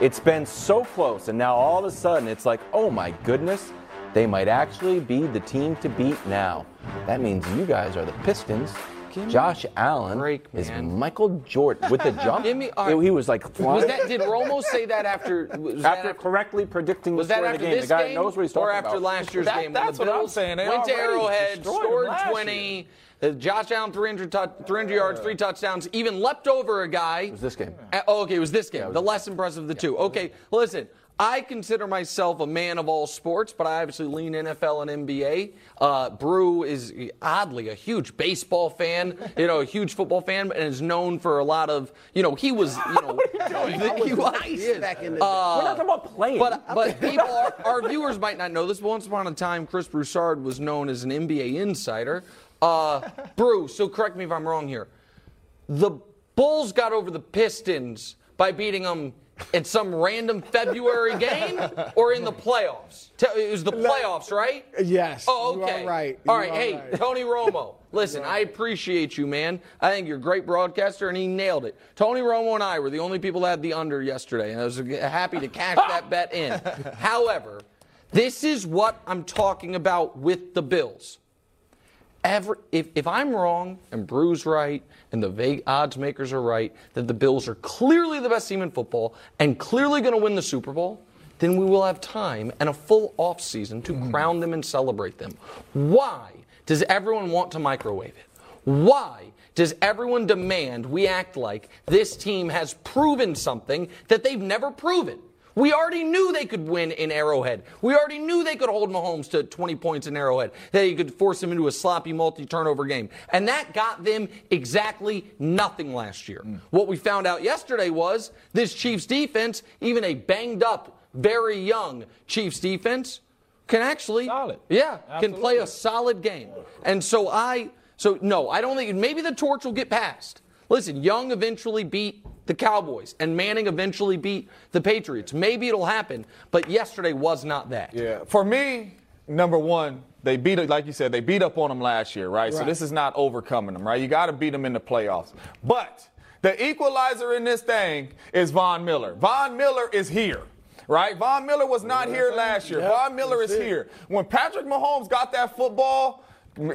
It's been so close, and now all of a sudden it's like, oh my goodness, they might actually be the team to beat now. That means you guys are the Pistons. Josh Allen break, is. Michael Jordan with the jump. Me- right. he was like Was that? Did Romo say that after? Was that after correctly predicting Was the that score of after the game, this the guy game, knows what he's or talking after about. last year's That- game? that's what I'm saying. They went to Arrowhead, scored 20. uh, Josh Allen 300, tou- 300 yards, three touchdowns, even leapt over a guy. It was this game. oh, okay, it was this game. was the less impressive of the two. Okay, listen. I consider myself a man of all sports, but I obviously lean NFL and NBA. Uh, Brew is oddly a huge baseball fan, you know, a huge football fan, and is known for a lot of, you know, he was, you know, he was nice back in the day. Uh, We're not talking about playing. but but people, our, our viewers might not know this. But once upon a time, Chris Broussard was known as an NBA insider. Uh, Brew, so correct me if I'm wrong here. The Bulls got over the Pistons by beating them in some random February game or in the playoffs. It was the playoffs, right? Yes. Oh, okay. right. All You right. are Hey, right. Tony Romo. Listen, I appreciate you, man. I think you're a great broadcaster, and he nailed it. Tony Romo and I were the only people that had the under yesterday, and I was happy to cash that bet in. However, this is what I'm talking about with the Bills. Ever, if, if I'm wrong and Brew's right and the vague odds makers are right that the Bills are clearly the best team in football and clearly going to win the Super Bowl, then we will have time and a full offseason to mm. crown them and celebrate them. Why does everyone want to microwave it? Why does everyone demand we act like this team has proven something that they've never proven? We already knew they could win in Arrowhead. We already knew they could hold Mahomes to 20 points in Arrowhead. That he could force him into a sloppy multi-turnover game. And that got them exactly nothing last year. Mm. What we found out yesterday was this Chiefs defense, even a banged up, very young Chiefs defense, can actually Solid. Yeah, can play a solid game. And so I so no, I don't think maybe the torch will get passed. Listen, Young eventually beat the Cowboys and Manning eventually beat the Patriots. Maybe it'll happen, but yesterday was not that. Yeah. For me, number one, they beat it, like you said, they beat up on them last year, right? right. So this is not overcoming them, right? You got to beat them in the playoffs. But the equalizer in this thing is Von Miller. Von Miller is here. Right? Von Miller was not here last year. Yep, Von Miller is it. here. When Patrick Mahomes got that football,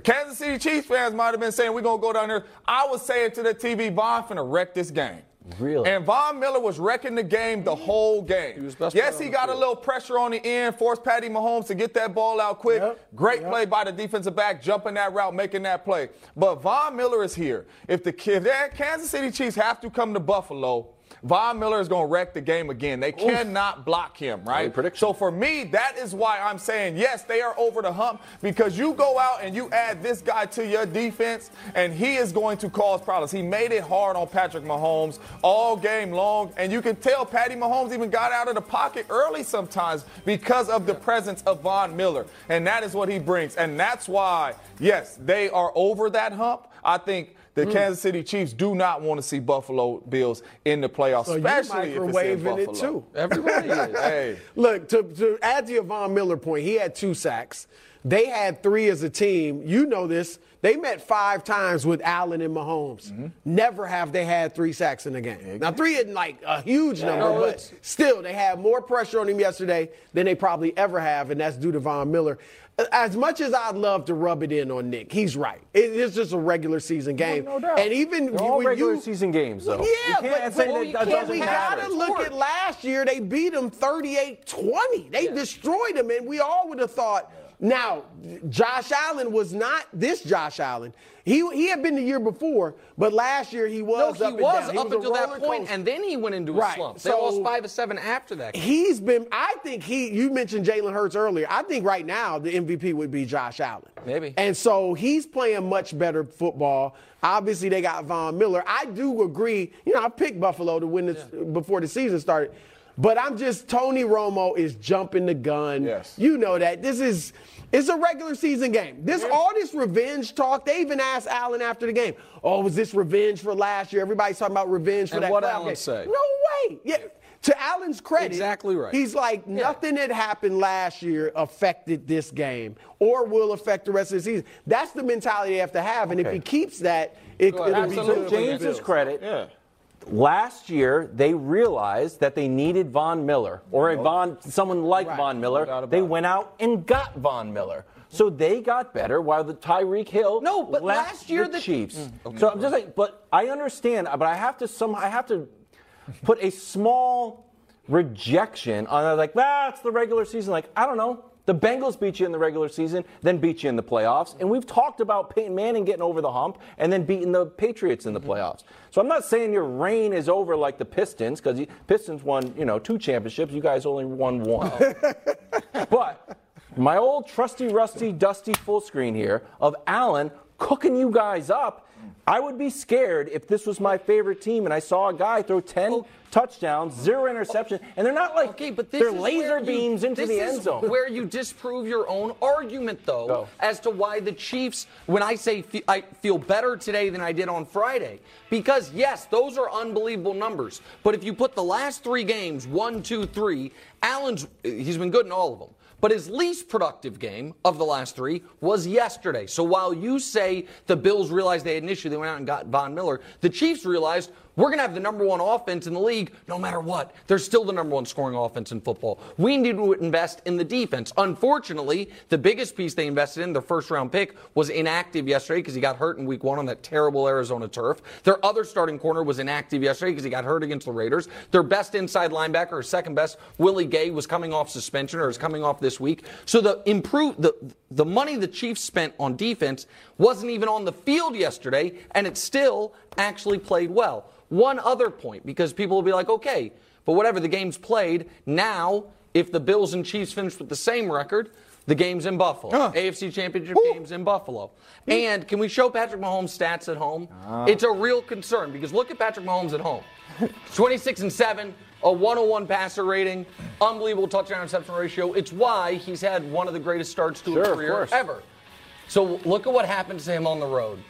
Kansas City Chiefs fans might have been saying, we're going to go down there. I was saying to the TV, Von finna wreck this game. Really? And Von Miller was wrecking the game the whole game. was yes, he on the got a little pressure on the end, forced Patty Mahomes to get that ball out quick. Yep, Great yep. play by the defensive back, jumping that route, making that play. But Von Miller is here. If the if Kansas City Chiefs have to come to Buffalo, Von Miller is going to wreck the game again. They cannot block him, right? So for me, that is why I'm saying yes, they are over the hump because you go out and you add this guy to your defense, and he is going to cause problems. He made it hard on Patrick Mahomes all game long, and you can tell Patty Mahomes even got out of the pocket early sometimes because of the presence of Von Miller, and that is what he brings, and that's why yes, they are over that hump. I think the Hmm. Kansas City Chiefs do not want to see Buffalo Bills in the playoffs, So you especially if it's in microwaving it Buffalo. too. Everybody is. Hey. Look, to, to add to your Von Miller point, he had two sacks. They had three as a team. You know this. They met five times with Allen and Mahomes. Mm-hmm. Never have they had three sacks in a game. Now, three isn't like a huge number, No, but still, they had more pressure on him yesterday than they probably ever have, and that's due to Von Miller. As much as I'd love to rub it in on Nick, he's right. It is just a regular season game. no doubt. And even They're all when regular you, season games, though. Well, yeah, You can't but, say but that you that can't- we matter. gotta look at last year. They beat them 38-20. They destroyed them, and we all would have thought. Now, Josh Allen was not this Josh Allen. He he had been the year before, but last year he No, was he up and was down. He was until that point, and then he went into a Right, slump. They so- lost five of seven after that. He's been. I think he. You mentioned Jalen Hurts earlier. I think right now the MVP would be Josh Allen. Maybe. And so he's playing much better football. Obviously, they got Von Miller. I do agree. You know, I picked Buffalo to win this before the season started. But I'm just Tony Romo is jumping the gun. Yes. You know that this is it's a regular season game. This all this revenge talk. They even asked Allen after the game. Oh, was this revenge for last year? Everybody's talking about revenge for And that. what playoff Allen game. say? No way. Yeah. To Allen's credit, Exactly right. He's like nothing that happened last year affected this game or will affect the rest of the season. That's the mentality they have to have, and if he keeps that, it, it'll be Absolutely. good To James's credit, Yeah. Last year they realized that they needed Von Miller or a Von, someone like Right. Von Miller. they it. went out and got Von Miller. So they got better while the Tyreek Hill No, but last year the the- Chiefs. So I'm just saying, but I understand, but I have to some I have to put a small rejection on like, ah, the regular season. Like, I don't know. The Bengals beat you in the regular season, then beat you in the playoffs. And we've talked about Peyton Manning getting over the hump and then beating the Patriots in the mm-hmm. playoffs. So I'm not saying your reign is over like the Pistons, because Pistons won, you know, two championships. You guys only won one. but my old trusty, rusty, dusty full screen here of Allen cooking you guys up. I would be scared if this was my favorite team and I saw a guy throw 10 touchdowns, zero interception, oh. and they're not like Okay, but they're laser where you- beams into the end zone. Where you disprove your own argument, though, Go. as to why the Chiefs. When I say fe- I feel better today than I did on Friday, because yes, those are unbelievable numbers. But if you put the last three games, one, two, three, Allen's he's been good in all of them. But his least productive game of the last three was yesterday. So while you say the Bills realized they had an issue, they went out and got Von Miller, the Chiefs realized we're going to have the number one offense in the league no matter what. They're still the number one scoring offense in football. We need to invest in the defense. Unfortunately, the biggest piece they invested in, their first round pick, was inactive yesterday because he got hurt in week one on that terrible Arizona turf. Their other starting corner was inactive yesterday because he got hurt against the Raiders. Their best inside linebacker, or second best, Willie Gay, was coming off suspension or is coming off this week. So the improve the the money the Chiefs spent on defense wasn't even on the field yesterday, and it still actually played well. One other point, because people will be like, okay, but whatever, the game's played. Now, if the Bills and Chiefs finish with the same record, the game's in Buffalo. AFC Championship game's in Buffalo. And can we show Patrick Mahomes stats at home? It's a real concern because look at Patrick Mahomes at home. 26 and 7, a 101 passer rating, unbelievable touchdown interception ratio. It's why he's had one of the greatest starts to Sure, a career ever. So look at what happened to him on the road.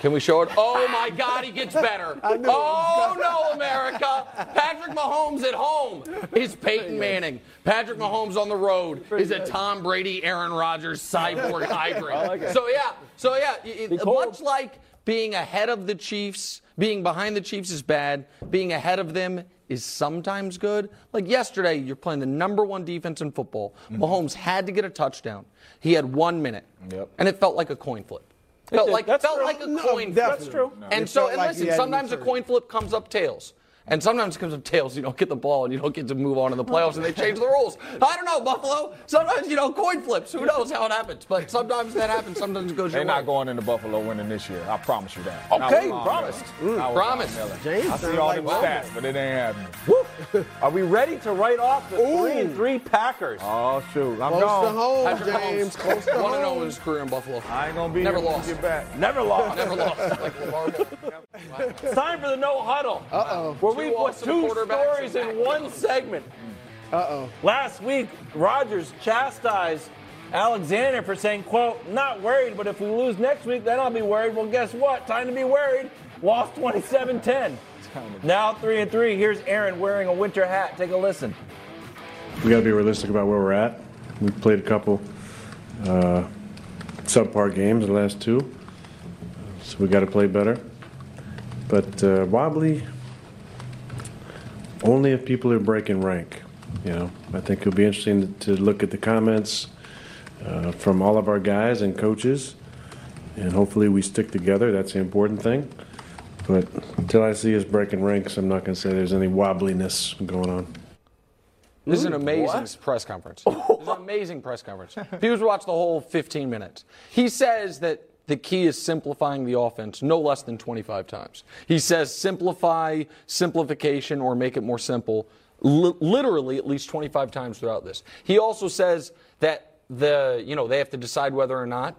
Can we show it? Oh my God, he gets better. Oh no, America! Patrick Mahomes at home is Peyton Manning. Patrick Mahomes on the road is a Tom Brady, Aaron Rodgers cyborg hybrid. So yeah, so yeah, it- much like being ahead of the Chiefs, being behind the Chiefs is bad. Being ahead of them is sometimes good. Like yesterday, you're playing the number one defense in football. Mahomes had to get a touchdown. He had one minute, Yep. and it felt like a coin flip. Felt like felt like a coin flip. That's true. And so, and listen, sometimes a coin flip comes up tails. And sometimes it comes up tails. You don't get the ball and you don't get to move on in the playoffs, and they change the rules. I don't know, Buffalo. Sometimes you know coin flips. Who knows how it happens? But sometimes that happens. Sometimes it goes wrong. They're your not way. going into Buffalo winning this year. I promise you that. Okay, with Von promised. Miller. Not Promised. Miller. James I see all like them Von stats, but it ain't happening. Are we ready to write off the three and three Packers? Oh shoot, I'm Close to gone. home, Patrick James. Mahomes, Close to one and zero in home. his career in Buffalo. I ain't gonna be Never lost. we get back. Never lost. Never lost. Like LeVar It's time for the no huddle. Uh oh. Where we Two put two stories in one segment. Uh oh. Last week, Rodgers chastised Alexander for saying, quote, not worried, but if we lose next week, then I'll be worried. Well, guess what? Time to be worried. Lost 27-10. Now 3 and 3. Here's Aaron wearing a winter hat. Take a listen. we got to be realistic about where we're at. We played a couple uh, subpar games, the last two, so we got to play better. But uh, wobbly, only if people are breaking rank. You know, I think it'll be interesting to look at the comments uh, from all of our guys and coaches, and hopefully we stick together. That's the important thing. But until I see us breaking ranks, I'm not going to say there's any wobbliness going on. This is an amazing press conference. This is an amazing press conference. If you watch the whole 15 minutes, he says that the key is simplifying the offense no less than 25 times. He says simplify, simplification, or make it more simple, li- literally at least 25 times throughout this. He also says that the you know they have to decide whether or not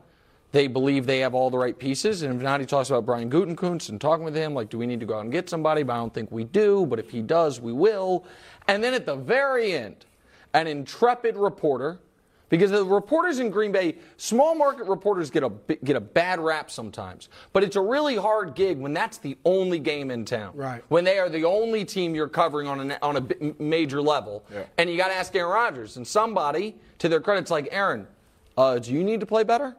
they believe they have all the right pieces. And if not, he talks about Brian Gutekunst and talking with him, like, do we need to go out and get somebody? But I don't think we do. But if he does, we will. And then at the very end, an intrepid reporter, because the reporters in Green Bay, small market reporters get a get a bad rap sometimes, but it's a really hard gig when that's the only game in town. Right. When they are the only team you're covering on a on a major level, and you got to ask Aaron Rodgers and somebody to their credit, it's like Aaron, uh, do you need to play better?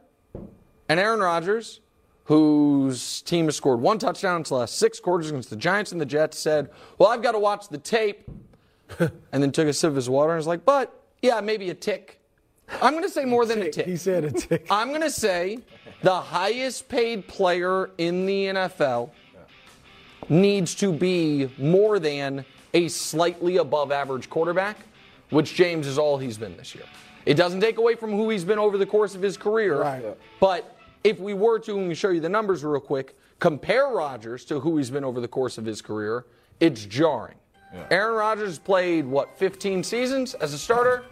And Aaron Rodgers, whose team has scored one touchdown in its last six quarters against the Giants and the Jets, said, Well, I've got to watch the tape. and then took a sip of his water and was like, But yeah, maybe a tick. I'm going to say more than a tick. He said a tick. I'm going to say the highest paid player in the NFL needs to be more than a slightly above average quarterback, which James is all he's been this year. It doesn't take away from who he's been over the course of his career. Right. But if we were to, and we show you the numbers real quick, compare Rodgers to who he's been over the course of his career, it's jarring. Aaron Rodgers played, what, 15 seasons as a starter?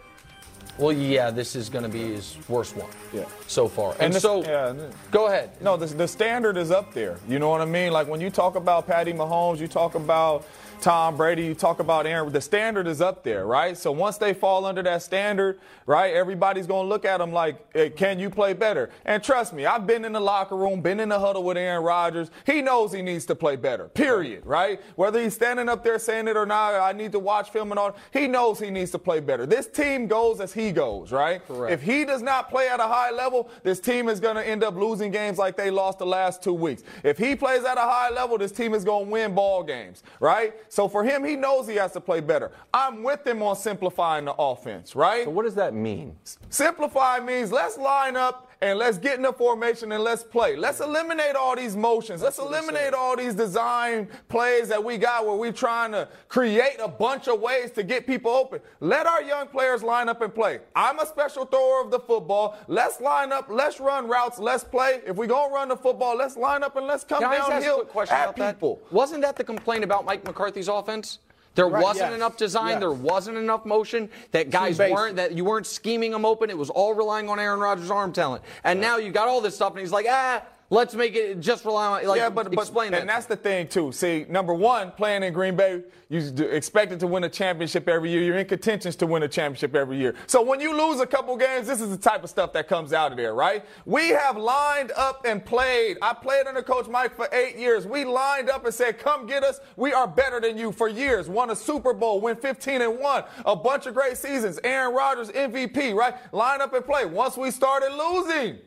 Well, yeah, this is going to be his worst one Yeah. so far. And, And this- so, yeah. go ahead. No, the, the standard is up there. You know what I mean? Like when you talk about Patty Mahomes, you talk about Tom Brady, you talk about Aaron. The standard is up there, right? So once they fall under that standard, right, everybody's going to look at them like, hey, can you play better? And trust me, I've been in the locker room, been in the huddle with Aaron Rodgers. He knows he needs to play better, period, right? Whether he's standing up there saying it or not, I need to watch film and all. He knows he needs to play better. This team goes as he goes, right? Correct. If he does not play at a high level, this team is going to end up losing games like they lost the last two weeks. If he plays at a high level, this team is going to win ball games, right? So for him, he knows he has to play better. I'm with him on simplifying the offense, right? So what does that mean? Simplify means let's line up and let's get in the formation and let's play. Let's eliminate all these motions. Let's eliminate all these design plays that we got where we're trying to create a bunch of ways to get people open. Let our young players line up and play. I'm a special thrower of the football. Let's line up, let's run routes, let's play. If we're going to run the football, let's line up and let's come Can I just ask a downhill at people. that? Wasn't that the complaint about Mike McCarthy's offense? There Right, wasn't yes, enough design. yes. There wasn't enough motion. That guys weren't. That you weren't scheming them open. It was all relying on Aaron Rodgers' arm talent. And now you got all this stuff, and he's like, ah, let's make it just rely on. Like, yeah, but, but explain and that. And that's the thing too. See, number one, playing in Green Bay, you expected to win a championship every year. You're in contentions to win a championship every year. So when you lose a couple games, this is the type of stuff that comes out of there, right? We have lined up and played. I played under Coach Mike for eight years. We lined up and said, "Come get us. We are better than you." For years, won a Super Bowl, win 15 and one, a bunch of great seasons. Aaron Rodgers MVP, right? Line up and play. Once we started losing.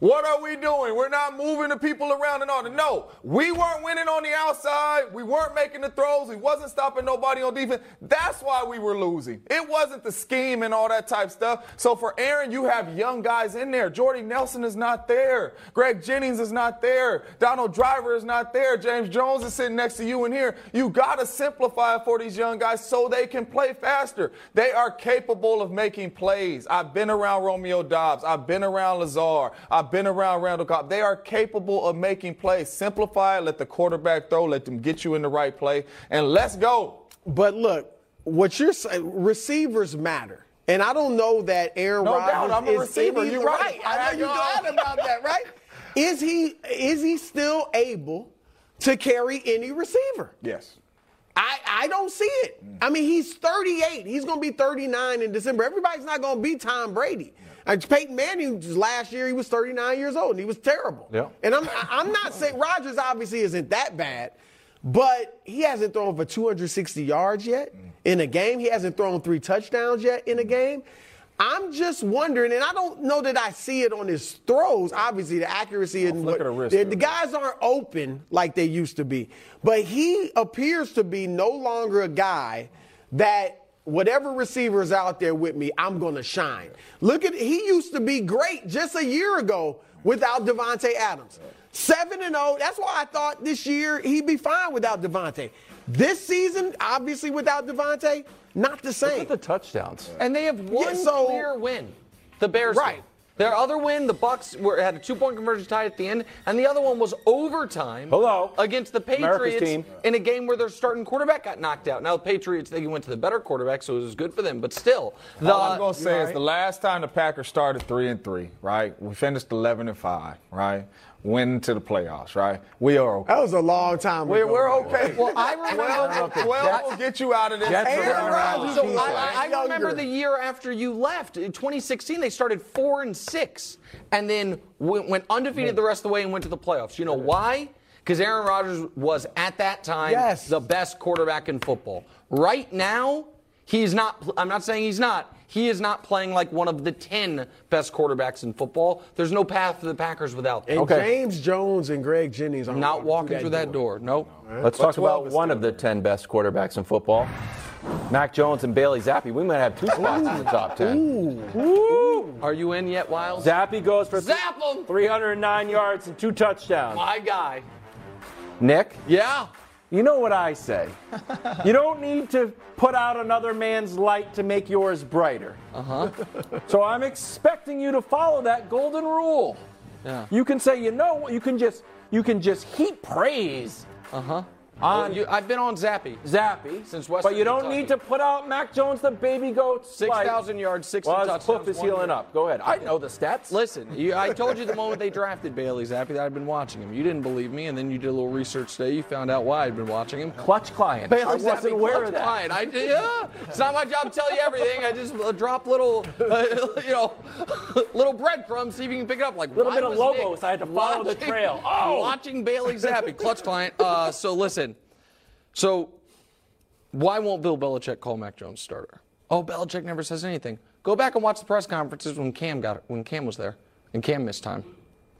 What are we doing? We're not moving the people around and all. No, we weren't winning on the outside. We weren't making the throws. We wasn't stopping nobody on defense. That's why we were losing. It wasn't the scheme and all that type stuff. So for Aaron, you have young guys in there. Jordy Nelson is not there. Greg Jennings is not there. Donald Driver is not there. James Jones is sitting next to you in here. You got to simplify for these young guys so they can play faster. They are capable of making plays. I've been around Romeo Doubs. I've been around Lazard. I've been around Randall Cobb. They are capable of making plays. Simplify it. Let the quarterback throw. Let them get you in the right play. And let's go. But look, what you're saying, receivers matter. And I don't know that Aaron No Rodgers doubt, I'm a receiver. You're right. I I know you're glad about that, right? Is he is he still able to carry any receiver? Yes. I, I don't see it. Mm. I mean, he's 38. He's going to be 39 in December. Everybody's not going to be Tom Brady. Peyton Manning last year he was 39 years old and he was terrible. Yeah. And I'm I'm not saying Rodgers obviously isn't that bad, but he hasn't thrown for 260 yards yet in a game. He hasn't thrown three touchdowns yet in a game. I'm just wondering, and I don't know that I see it on his throws. Obviously, the accuracy and what, of the wrist the, the guys aren't open like they used to be. But he appears to be no longer a guy that whatever receiver is out there with me, I'm going to shine. Look at he used to be great just a year ago without Davante Adams. 7 and 0. That's why I thought this year he'd be fine without Davante. This season, obviously without Davante, not the Look same. at the touchdowns. And they have one so- clear win. The Bears. Right. did. Their other win, the Bucs were, had a two-point conversion tied at the end, and the other one was overtime. Hello. Against the Patriots team. in a game where their starting quarterback got knocked out. Now the Patriots they went to the better quarterback, so it was good for them. But still, the, All I'm gonna say is the last time the Packers started three and three, right? We finished eleven and five, right? Went to the playoffs, right? We are okay. That was a long time We're, ago. we're okay. Well, I remember- Well, well, we'll get you out of this. Aaron running Rodgers- So cheese I, I remember the year after you left, in 2016, they started four and six, and then went, went undefeated the rest of the way and went to the playoffs. You know why? Because Aaron Rodgers was at that time Yes. the best quarterback in football. Right now, he's not. I'm not saying he's not. He is not playing like one of the 10 best quarterbacks in football. There's no path for the Packers without them. And James Jones and Greg Jennings are I'm not walking through that door. Nope. Let's talk about one still of the 10 best quarterbacks in football. Mac Jones and Bailey Zappe. We might have two spots in the top 10. Ooh. Are you in yet, Wiles? Zappe goes for Zap 'em! 309 yards and two touchdowns. My guy. Nick, Yeah. You know what I say. you don't need to put out another man's light to make yours brighter. Uh huh. so I'm expecting you to follow that golden rule. Yeah. You can say, you know, what, you can just you can just heap praise Uh huh. On you, I've been on Zappe. Zappe, Since West. but you don't Kentucky. need to put out Mac Jones, the baby goat. 6,000 yards, sixty Well, touchdowns. hoof is healing up. Go ahead. I know the stats. Listen, you, I told you the moment they drafted Bailey Zappe that I'd been watching him. You didn't believe me, and then you did a little research today. You found out why I'd been watching him. Clutch client. Bailey I wasn't Zappe, aware clutch of that. client. I. Yeah, it's not my job to tell you everything. I just uh, drop little, uh, you know, little breadcrumbs. See if you can pick it up. Like a Little bit of logos. Nick I had to follow the trail. Oh! watching Bailey Zappe, clutch client. Uh, so listen, so why won't Bill Belichick call Mac Jones starter? Oh, Belichick never says anything. Go back and watch the press conferences when Cam got when Cam was there, and Cam missed time,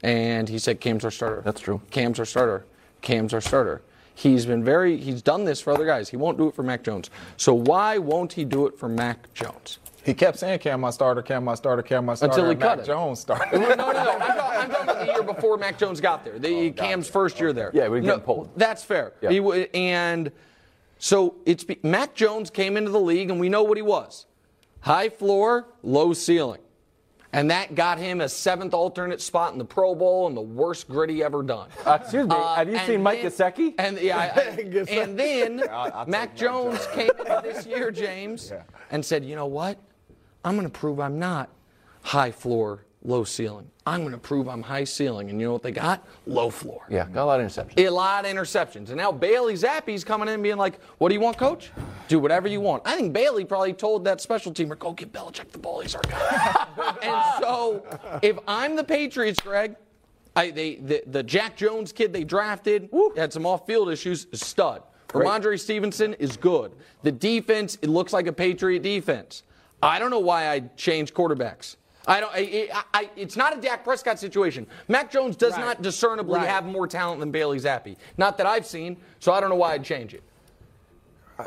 and he said Cam's our starter. That's true. Cam's our starter. Cam's our starter. He's been very. He's done this for other guys. He won't do it for Mac Jones. So why won't he do it for Mac Jones? He kept saying, "Cam, my starter, Cam, my starter, Cam, my starter." Until he cut Mac it. Jones started. No, no, no. I'm, talking, I'm talking about the year before Mac Jones got there. The Cam's first year there. Yeah, we No, pulled. That's fair. Yeah. He w- and so it's Mac Jones came into the league, and we know what he was: high floor, low ceiling, and that got him a seventh alternate spot in the Pro Bowl and the worst gritty ever done. Uh, excuse me. Uh, have you seen Mike then- Gesicki? And yeah, I- I- and then I'll- I'll Mac Jones Jones. came into this year, James, and said, "You know what? I'm going to prove I'm not high floor, low ceiling. I'm going to prove I'm high ceiling." And you know what they got? Low floor. Yeah, got a lot of interceptions. A lot of interceptions. And now Bailey Zappe's coming in and being like, What do you want, coach? Do whatever you want. I think Bailey probably told that special teamer, Go give Belichick the ball. He's our guy. and so if I'm the Patriots, Greg, I, they, the, the Jack Jones kid they drafted had some off field issues, is stud. Rhamondre Stevenson is good. The defense, it looks like a Patriot defense. I don't know why I changed quarterbacks. I don't. I, I, I, it's not a Dak Prescott situation. Mac Jones does Right. not discernibly Right. have more talent than Bailey Zappe. Not that I've seen, so I don't know why I'd change it.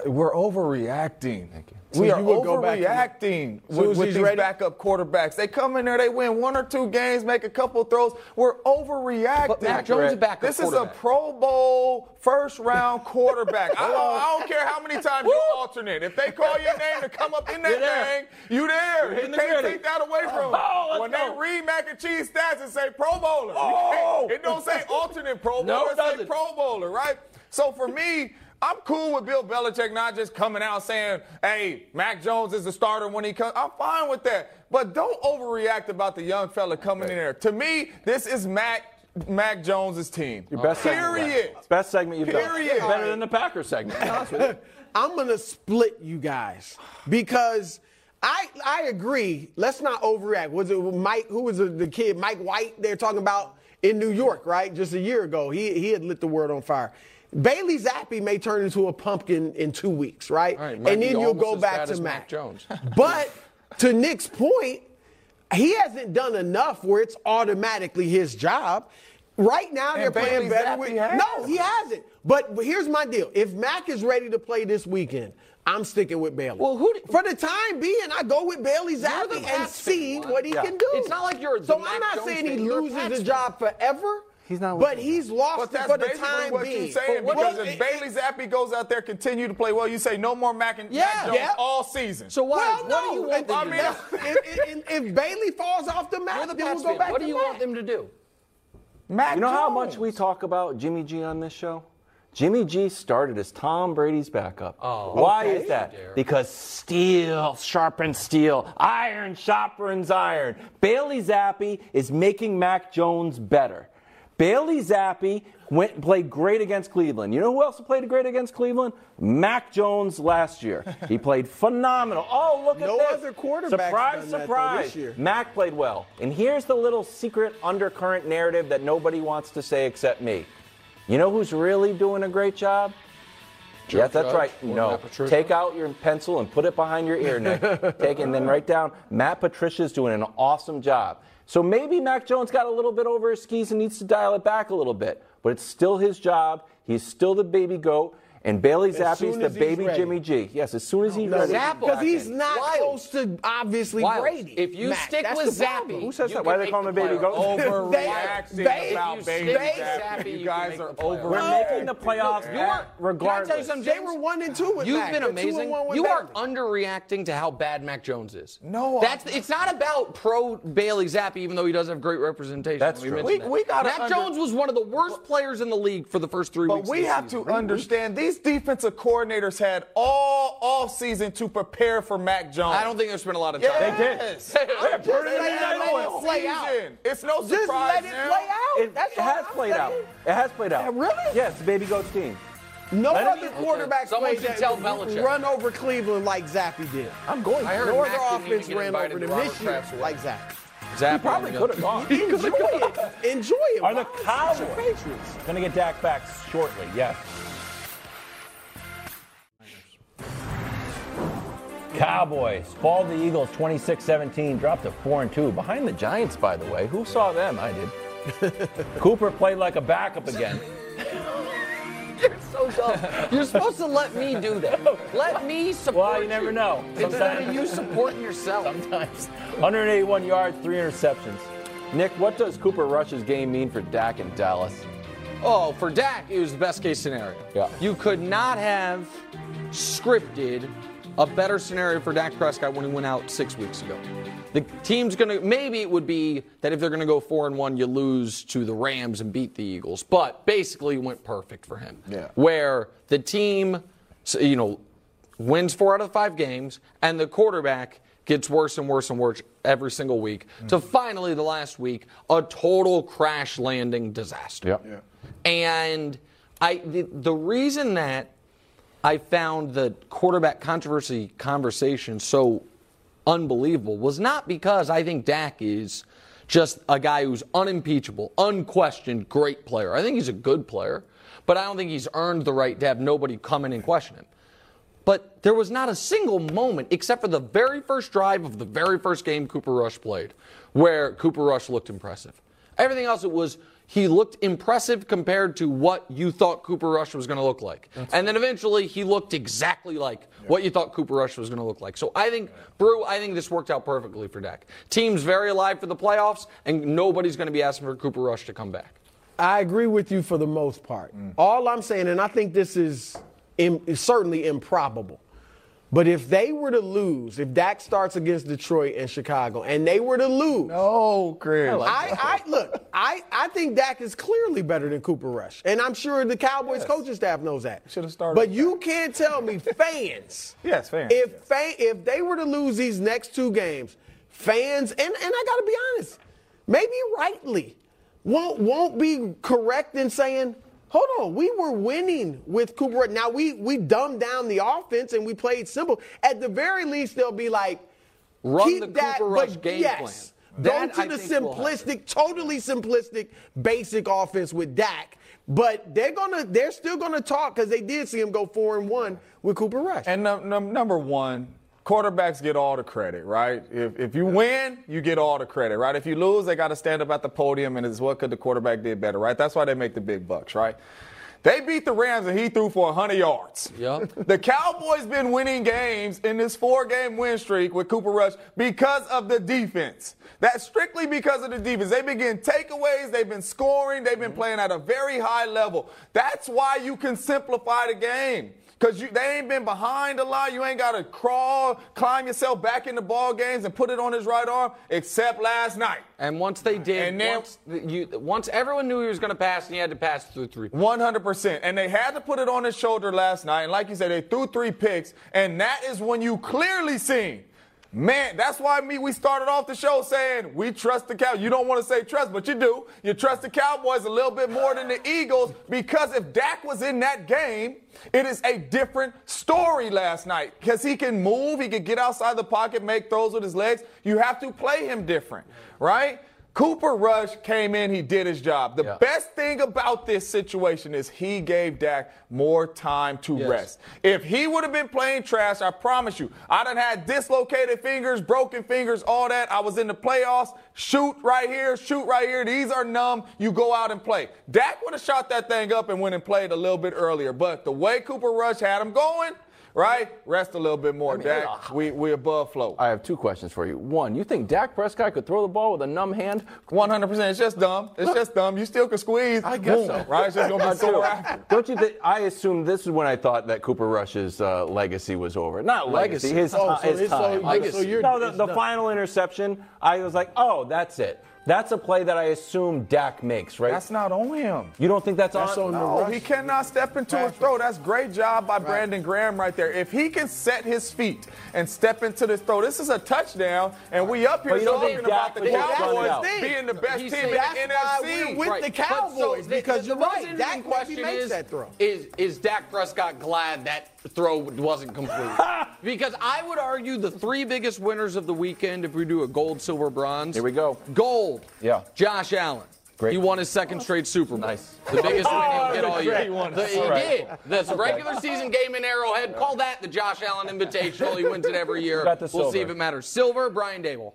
We're overreacting. So we are you would go back to- overreacting with, with these ready? backup quarterbacks. They come in there, they win one or two games, make a couple throws. We're overreacting. But Mac Jones is backup This is a. Pro Bowl first round quarterback. I, don't, I don't care how many times you alternate. If they call your name to come up in that You're there. game, you there. You the can't gritty. take that away from them. Oh, let's when go. they read mac and cheese stats and say Pro Bowler, Oh. it don't say alternate Pro Bowler. No, it it say. Pro Bowler, right? So for me, I'm cool with Bill Belichick not just coming out saying, hey, Mac Jones is the starter when he comes. I'm fine with that. But don't overreact about the young fella coming in there. To me, this is Mac Mac Jones' team. Your best segment. Period. Best segment you've Period. done. Better than the Packers segment. to be honest with you. I'm gonna split you guys because I I agree. Let's not overreact. Was it Mike? Who was the, the kid? Mike White? They're talking about in New York, right? Just a year ago, he he had lit the world on fire. Bailey Zappe may turn into a pumpkin in two weeks, right? All right, might and then you'll go back to Mac. Mac Jones. but to Nick's point, he hasn't done enough where it's automatically his job. Right now, they're And playing better Zappe with. has. No, he hasn't. But, but here's my deal: if Mac is ready to play this weekend, I'm sticking with Bailey. Well, who do- for the time being, I go with Bailey Zappe and see fan, what he Yeah. can do. It's not like you're the So Mac I'm not Jones saying he fan, you're a loses Pats the job forever. He's not But he's lost But that's for the basically time what being. you're saying But because what- if Bailey Zappe goes out there, continue to play well, you say no more Mac and Yeah. Mac Jones Yeah. all season. So why? Well, what no. do you want them I to mean, do? if, if, if Bailey falls off the map, the then Pats we'll go back What do you Mac. want them to do? Mac You know how much we talk about Jimmy G on this show? Jimmy G started as Tom Brady's backup. Oh, Why okay. is that? Because steel sharpens steel, iron sharpens iron. Bailey Zappe is making Mac Jones better. Bailey Zappe went and played great against Cleveland. You know who else played great against Cleveland? Mac Jones last year. He played phenomenal. Oh, look No at this. other quarterback's Surprise, though, surprise. year. Mac played well. And here's the little secret undercurrent narrative that nobody wants to say except me. You know who's really doing a great job? yes, that's right. No. Take out your pencil and put it behind your ear, Nick. Take it and then write down Matt Patricia's doing an awesome job. So maybe Mac Jones got a little bit over his skis and needs to dial it back a little bit. But it's still his job. He's still the baby goat. And Bailey Zappe's soon the baby ready. Jimmy G. Yes, as soon as he's ready. Because he's not Wild. close to obviously Wild. Brady. If you Mac. stick with the problem. Zappe, Who says that? Why can they call him a baby the goat? playoffs. Overreacting They- about if you Bailey Zappe. Zappe, You you guys can are make over. We're making the playoffs You are regardless. Can I tell you something? They were one and two with You've Mac. been They're two and amazing. one with You are underreacting to how bad Mac Jones is. No, that's it's not about pro Bailey Zappe, even though he does have great representation. That's true. We- that. we gotta Mac under- Jones was one of the worst players in the league for the first three But weeks. we have season. to understand these defensive coordinators had all off season to prepare for Mac Jones. I don't think they spent a lot of time. They did. Yes. They Just They let had it- let all it play out. It's no Just let it now. play out. It, That's it has I'm played out. It has played out. Yeah, really? Yes, the baby goat's team. No Let other it- quarterback Someone played that tell Belichick. run over Cleveland like Zappe did. I'm going. I heard No Mac other didn't even offense get ran over to them this year like wedding. Zappe. Zappe Probably ended could have up- gone. Enjoy it. Enjoy it. Are the Why? It's Cowboys going to get Dak back shortly? Yes. Cowboys fall the Eagles 26-17, dropped to 4 and 2 behind the Giants by the way. Who saw them? I did. Cooper played like a backup again. You're so dumb. You're supposed to let me do that. Let me support Well, you never know. Instead Sometimes- of you supporting yourself. Sometimes. 181 yards, 3 interceptions. Nick, what does Cooper Rush's game mean for Dak and Dallas? Oh, for Dak, it was the best case scenario. Yeah. You could not have scripted a better scenario for Dak Prescott when he went out six weeks ago. The team's gonna maybe it would be that if they're gonna go four and one, you lose to the Rams and beat the Eagles. But basically, it went perfect for him. Yeah. Where the team, you know, wins four out of five games, and the quarterback gets worse and worse and worse every single week. Mm. To finally, the last week, a total crash landing disaster. Yep. And I the, the reason that I found the quarterback controversy conversation so unbelievable was not because I think Dak is just a guy who's unimpeachable, unquestioned great player. I think he's a good player, but I don't think he's earned the right to have nobody come in and question him. But there was not a single moment, except for the very first drive of the very first game Cooper Rush played, where Cooper Rush looked impressive. Everything else, it was he looked impressive compared to what you thought Cooper Rush was going to look like. and then eventually he looked exactly like what you thought Cooper Rush was going to look like. So I think, Brew, I think this worked out perfectly for Dak. Team's very alive for the playoffs, and nobody's going to be asking for Cooper Rush to come back. I agree with you for the most part. Mm. All I'm saying, and I think this is, im- is certainly improbable, but if they were to lose, if Dak starts against Detroit and Chicago, and they were to lose, Oh, Chris. I, I look, I, I think Dak is clearly better than Cooper Rush, and I'm sure the Cowboys coaching staff knows that. Should've started But you can't tell me fans. Yes, fans, If yes. fan, if they were to lose these next two games, fans, and and I got to be honest, maybe rightly, won't won't be correct in saying. Hold on, we were winning with Cooper. Now we we dumbed down the offense and we played simple. At the very least, they'll be like, Run keep the that, Cooper but Rush game yes, plan. Go to I the think, will simplistic, totally simplistic, basic offense with Dak. But they're gonna, they're still gonna talk because they did see him go four and one with Cooper Rush. And num- num- number one, quarterbacks get all the credit, right? If, if you win, you get all the credit, right? If you lose, they got to stand up at the podium and it's what could the quarterback did better, right? That's why they make the big bucks, right? They beat the Rams and he threw for 100 yards. Yep. The Cowboys been winning games in this four-game win streak with Cooper Rush because of the defense. That's strictly because of the defense. They've been getting takeaways. They've been scoring. They've been mm-hmm. playing at a very high level. That's why you can simplify the game. Cause they ain't been behind a lot. You ain't got to crawl, climb yourself back into ball games and put it on his right arm, except last night. And once they did, And then- once, you, once everyone knew he was going to pass, and he had to pass through three. 100%. And they had to put it on his shoulder last night. And like you said, they threw three picks. And that is when you clearly seen. Man, that's why me we started off the show saying we trust the Cow. You don't want to say trust, but you do. You trust the Cowboys a little bit more than the Eagles because if Dak was in that game, it is a different story last night because he can move, he can get outside the pocket, make throws with his legs. You have to play him different, right? Cooper Rush came in, he did his job. The Yeah. best thing about this situation is he gave Dak more time to Yes. rest. If he would have been playing trash, I promise you, I done had dislocated fingers, broken fingers, all that. I was in the playoffs. Shoot right here, shoot right here. These are numb. You go out and play. Dak would have shot that thing up and went and played a little bit earlier. But the way Cooper Rush had him going, right? Rest a little bit more, Dak. We we above flow. I have two questions for you. One, you think Dak Prescott could throw the ball with a numb hand? 100%. It's just dumb. It's just dumb. You still can squeeze. I guess Boom, so. Right? It's just going to be sore after. Don't you think? I assume this is when I thought that Cooper Rush's uh, legacy was over. Not legacy, Legacy. his, Oh, ti- so his it's- so- time. so Legacy. you're- no, the, the final interception, I was like, oh, that's it. That's a play that I assume Dak makes, right? That's not on him. you don't think that's, That's on? on No, he cannot step into a throw. That's great job by Brandon Graham right there. If he can set his feet and step into this throw, this is a touchdown, and we up here But you don't talking about Dak the would just run it Cowboys being the best team in the NFC. with Right. the But so Cowboys the- because the you're right. interesting Dak question makes is, that throw. Is is Dak Prescott glad that throw wasn't complete? because I would argue the three biggest winners of the weekend, if we do a gold, silver, bronze. Here we go. Gold. Yeah. Josh Allen. Great. He won his second straight Super Bowl. Nice. The biggest win he'll get all year. He. The- he did. That's a regular season game in Arrowhead. Call that the Josh Allen Invitational. He wins it every year. We'll see if it matters. Silver, Brian Daboll.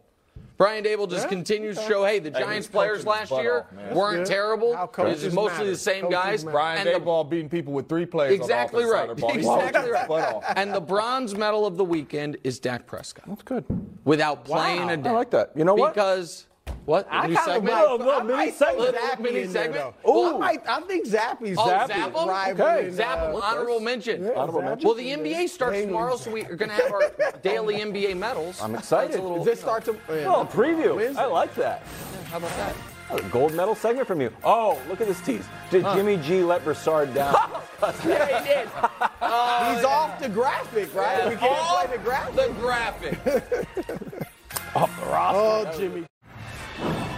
Brian Daboll just continues to show, hey, the Giants he's players last year off, weren't good. terrible. How It's mostly matter. the same Coaches guys. matter. Brian And the- Daboll beating people with three plays. Exactly on the right. offensive side of the ball. Exactly working his butt right. off. And the bronze medal of the weekend is Dak Prescott. That's good. Without playing Wow. a day. I like that. You know what? Because what? I New kind of segment? might, Little- little I mini might segment. Zappe Mini segment? though. Ooh. I might. I think Zappe's Oh, Zappe Zap 'em? rivaling, Zap 'em, uh, honorable mention. Honorable mention. Well, the NBA starts tomorrow, so we are going to have our daily NBA medals. I'm excited. That's a little, Does this start to? Oh, a preview. Wednesday. I like that. How about that? A gold medal segment from you. Oh, look at this tease. Did Jimmy G let Broussard down? Yeah, he did. He's off the graphic, right? We can't Off play the graphic. The graphic. off the roster. Oh, Jimmy.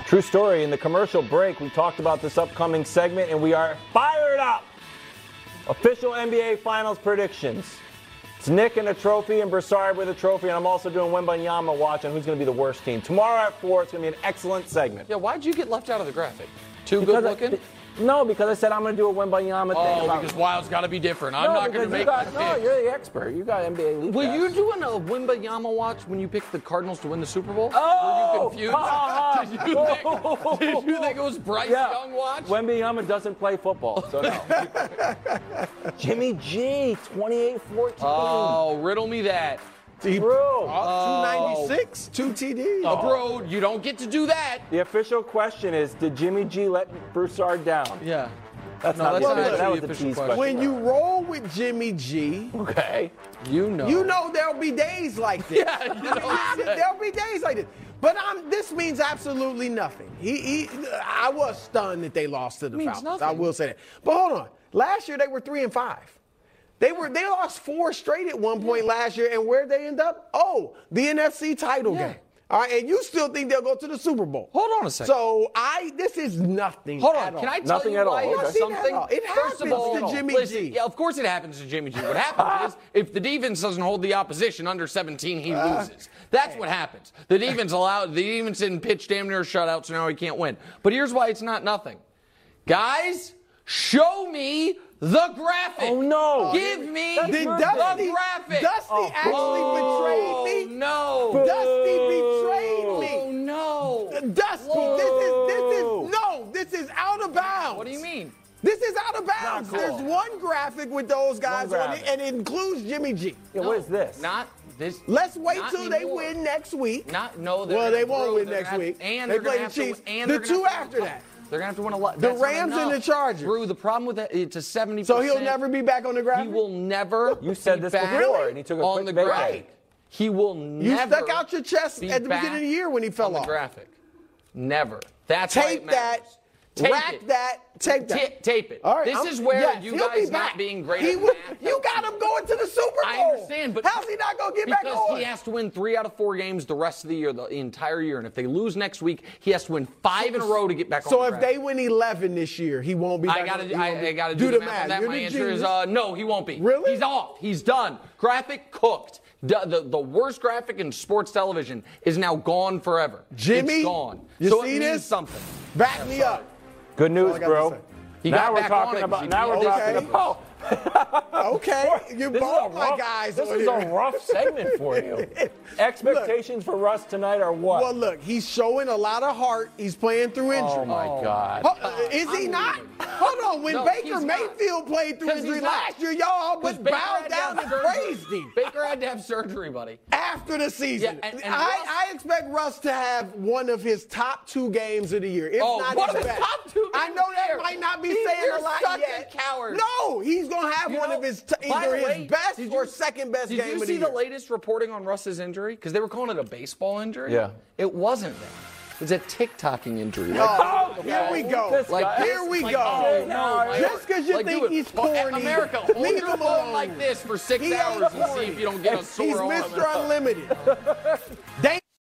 True story. In the commercial break, we talked about this upcoming segment, and we are fired up. Official NBA Finals predictions. It's Nick and a trophy, and Broussard with a trophy, and I'm also doing Wembanyama watch on who's going to be the worst team. Tomorrow at 4, it's going to be an excellent segment. Yeah, why'd you get left out of the graphic? Too Because good I- looking? No, because I said I'm going to do a Wembanyama oh, thing. Oh, because Wild's got to be different. I'm no, not going to make got, No, pick. you're the expert. You got NBA league. Were guys. you doing a Wembanyama watch when you picked the Cardinals to win the Super Bowl? Oh! Were you confused? Ha, ha. did, you think, did you think it was Bryce Yeah. Young watch? Wembanyama doesn't play football, so no. Jimmy G, 28-14. Oh, riddle me that. He, Bro. oh, 296, two TDs. Uh, bro, you don't get to do that. The official question is, did Jimmy G let Broussard down? Yeah. That's No, not that's the not answer. actually That was the the official tease question. question. When you roll with Jimmy G, Okay. You know. you know there'll be days like this. Yeah, you know what I'm saying. there'll be days like this. But I'm, this means absolutely nothing. He, he, I was stunned that they lost to the Means Falcons. I will say that. But hold on. Last year they were three and five. They were they lost four straight at one point last year, and where'd they end up? Oh, the NFC title Yeah. game. All right, and you still think they'll go to the Super Bowl? Hold on a second. So I, this is nothing. Hold at on. Can. I tell Nothing you at why all. it's Okay. something? Nothing at all. It First of happens all, to Jimmy listen, G. Yeah, of course it happens to Jimmy G. What happens is if the defense doesn't hold the opposition under 17, he Uh, loses. That's what happens. The defense allowed. The defense didn't pitch damn near a shutout, so now he can't win. But here's why it's not nothing, guys. Show me the graphic. Oh, no. Give me Did the Dusty, graphic. Dusty oh. actually oh, betrayed me? Oh, no. Dusty betrayed me. Oh no. Dusty, this is this is no, this is out of bounds. What do you mean? This is out of bounds. cool. There's one graphic with those guys on it, and it includes Jimmy G. Yeah, what is this? Not this. Let's wait not till they win next week. Not no. they're well, they won't grow. win They're next gonna have- week. and they they're play the have to- Chiefs. and the two after win that. Ton. They're gonna have to win a lot. The That's Rams and the Chargers. Drew, the problem with that, it's a seventy. So he'll never be back on the ground. He will never. You said be this back before, and he took a on quick the vacay. graphic. He will You never. You stuck out your chest at the beginning of the year when he fell on the off. graphic. Never. That's why it Tape that. matters. Tape rack it. that. Tape that. Ta- tape it. All right, This I'm- is where yes, you he'll be guys not being great He at would- math You got him going to the Super Bowl. I understand, but how's he not going to get back on? because he has to win three out of four games the rest of the year, the entire year, and if they lose next week, he has to win five in a row to get back on. So if they win 11 this year, he won't be. I gotta, on, I, I gotta do, the math, that. My answer genius. is uh, no, he won't be. Really? He's off. He's done. Graphic cooked. D- The, the worst graphic in sports television is now gone forever. Jimmy, it's gone. you so see it means this? something. Back me up. Good news, all I got to bro. now we're talking about. Now we're talking about. Okay, you This both my rough- guys. This on is here. a rough segment for you. Expectations for Russ tonight are what? Well, look, he's showing a lot of heart. He's playing through injury. oh my God. Uh, is he not? Hold on. When No, Baker he's not. Mayfield played through 'Cause injury he's not. last year, y'all all Because but bowed down have and surgery. praised him Baker had to have surgery, buddy. after the season. Yeah, and- and I, Russ- I expect Russ to have one of his top two games of the year, if Oh, not one his of his best. top two I know that might not be He- saying you're a lot such a yet. coward. No, he's gonna have You one know, of his t- either the his way, best did or second best Did game you of the see the latest reporting on Russ's injury? Because they were calling it a baseball injury. Yeah. It wasn't that. It was a TikToking injury. Oh, oh here we go. Like here we like, go. oh, no, Just because you like, think he's corny, America, hold your him alone. like this for six He hours and see if you don't get a He's sore arm. Mr. Unlimited.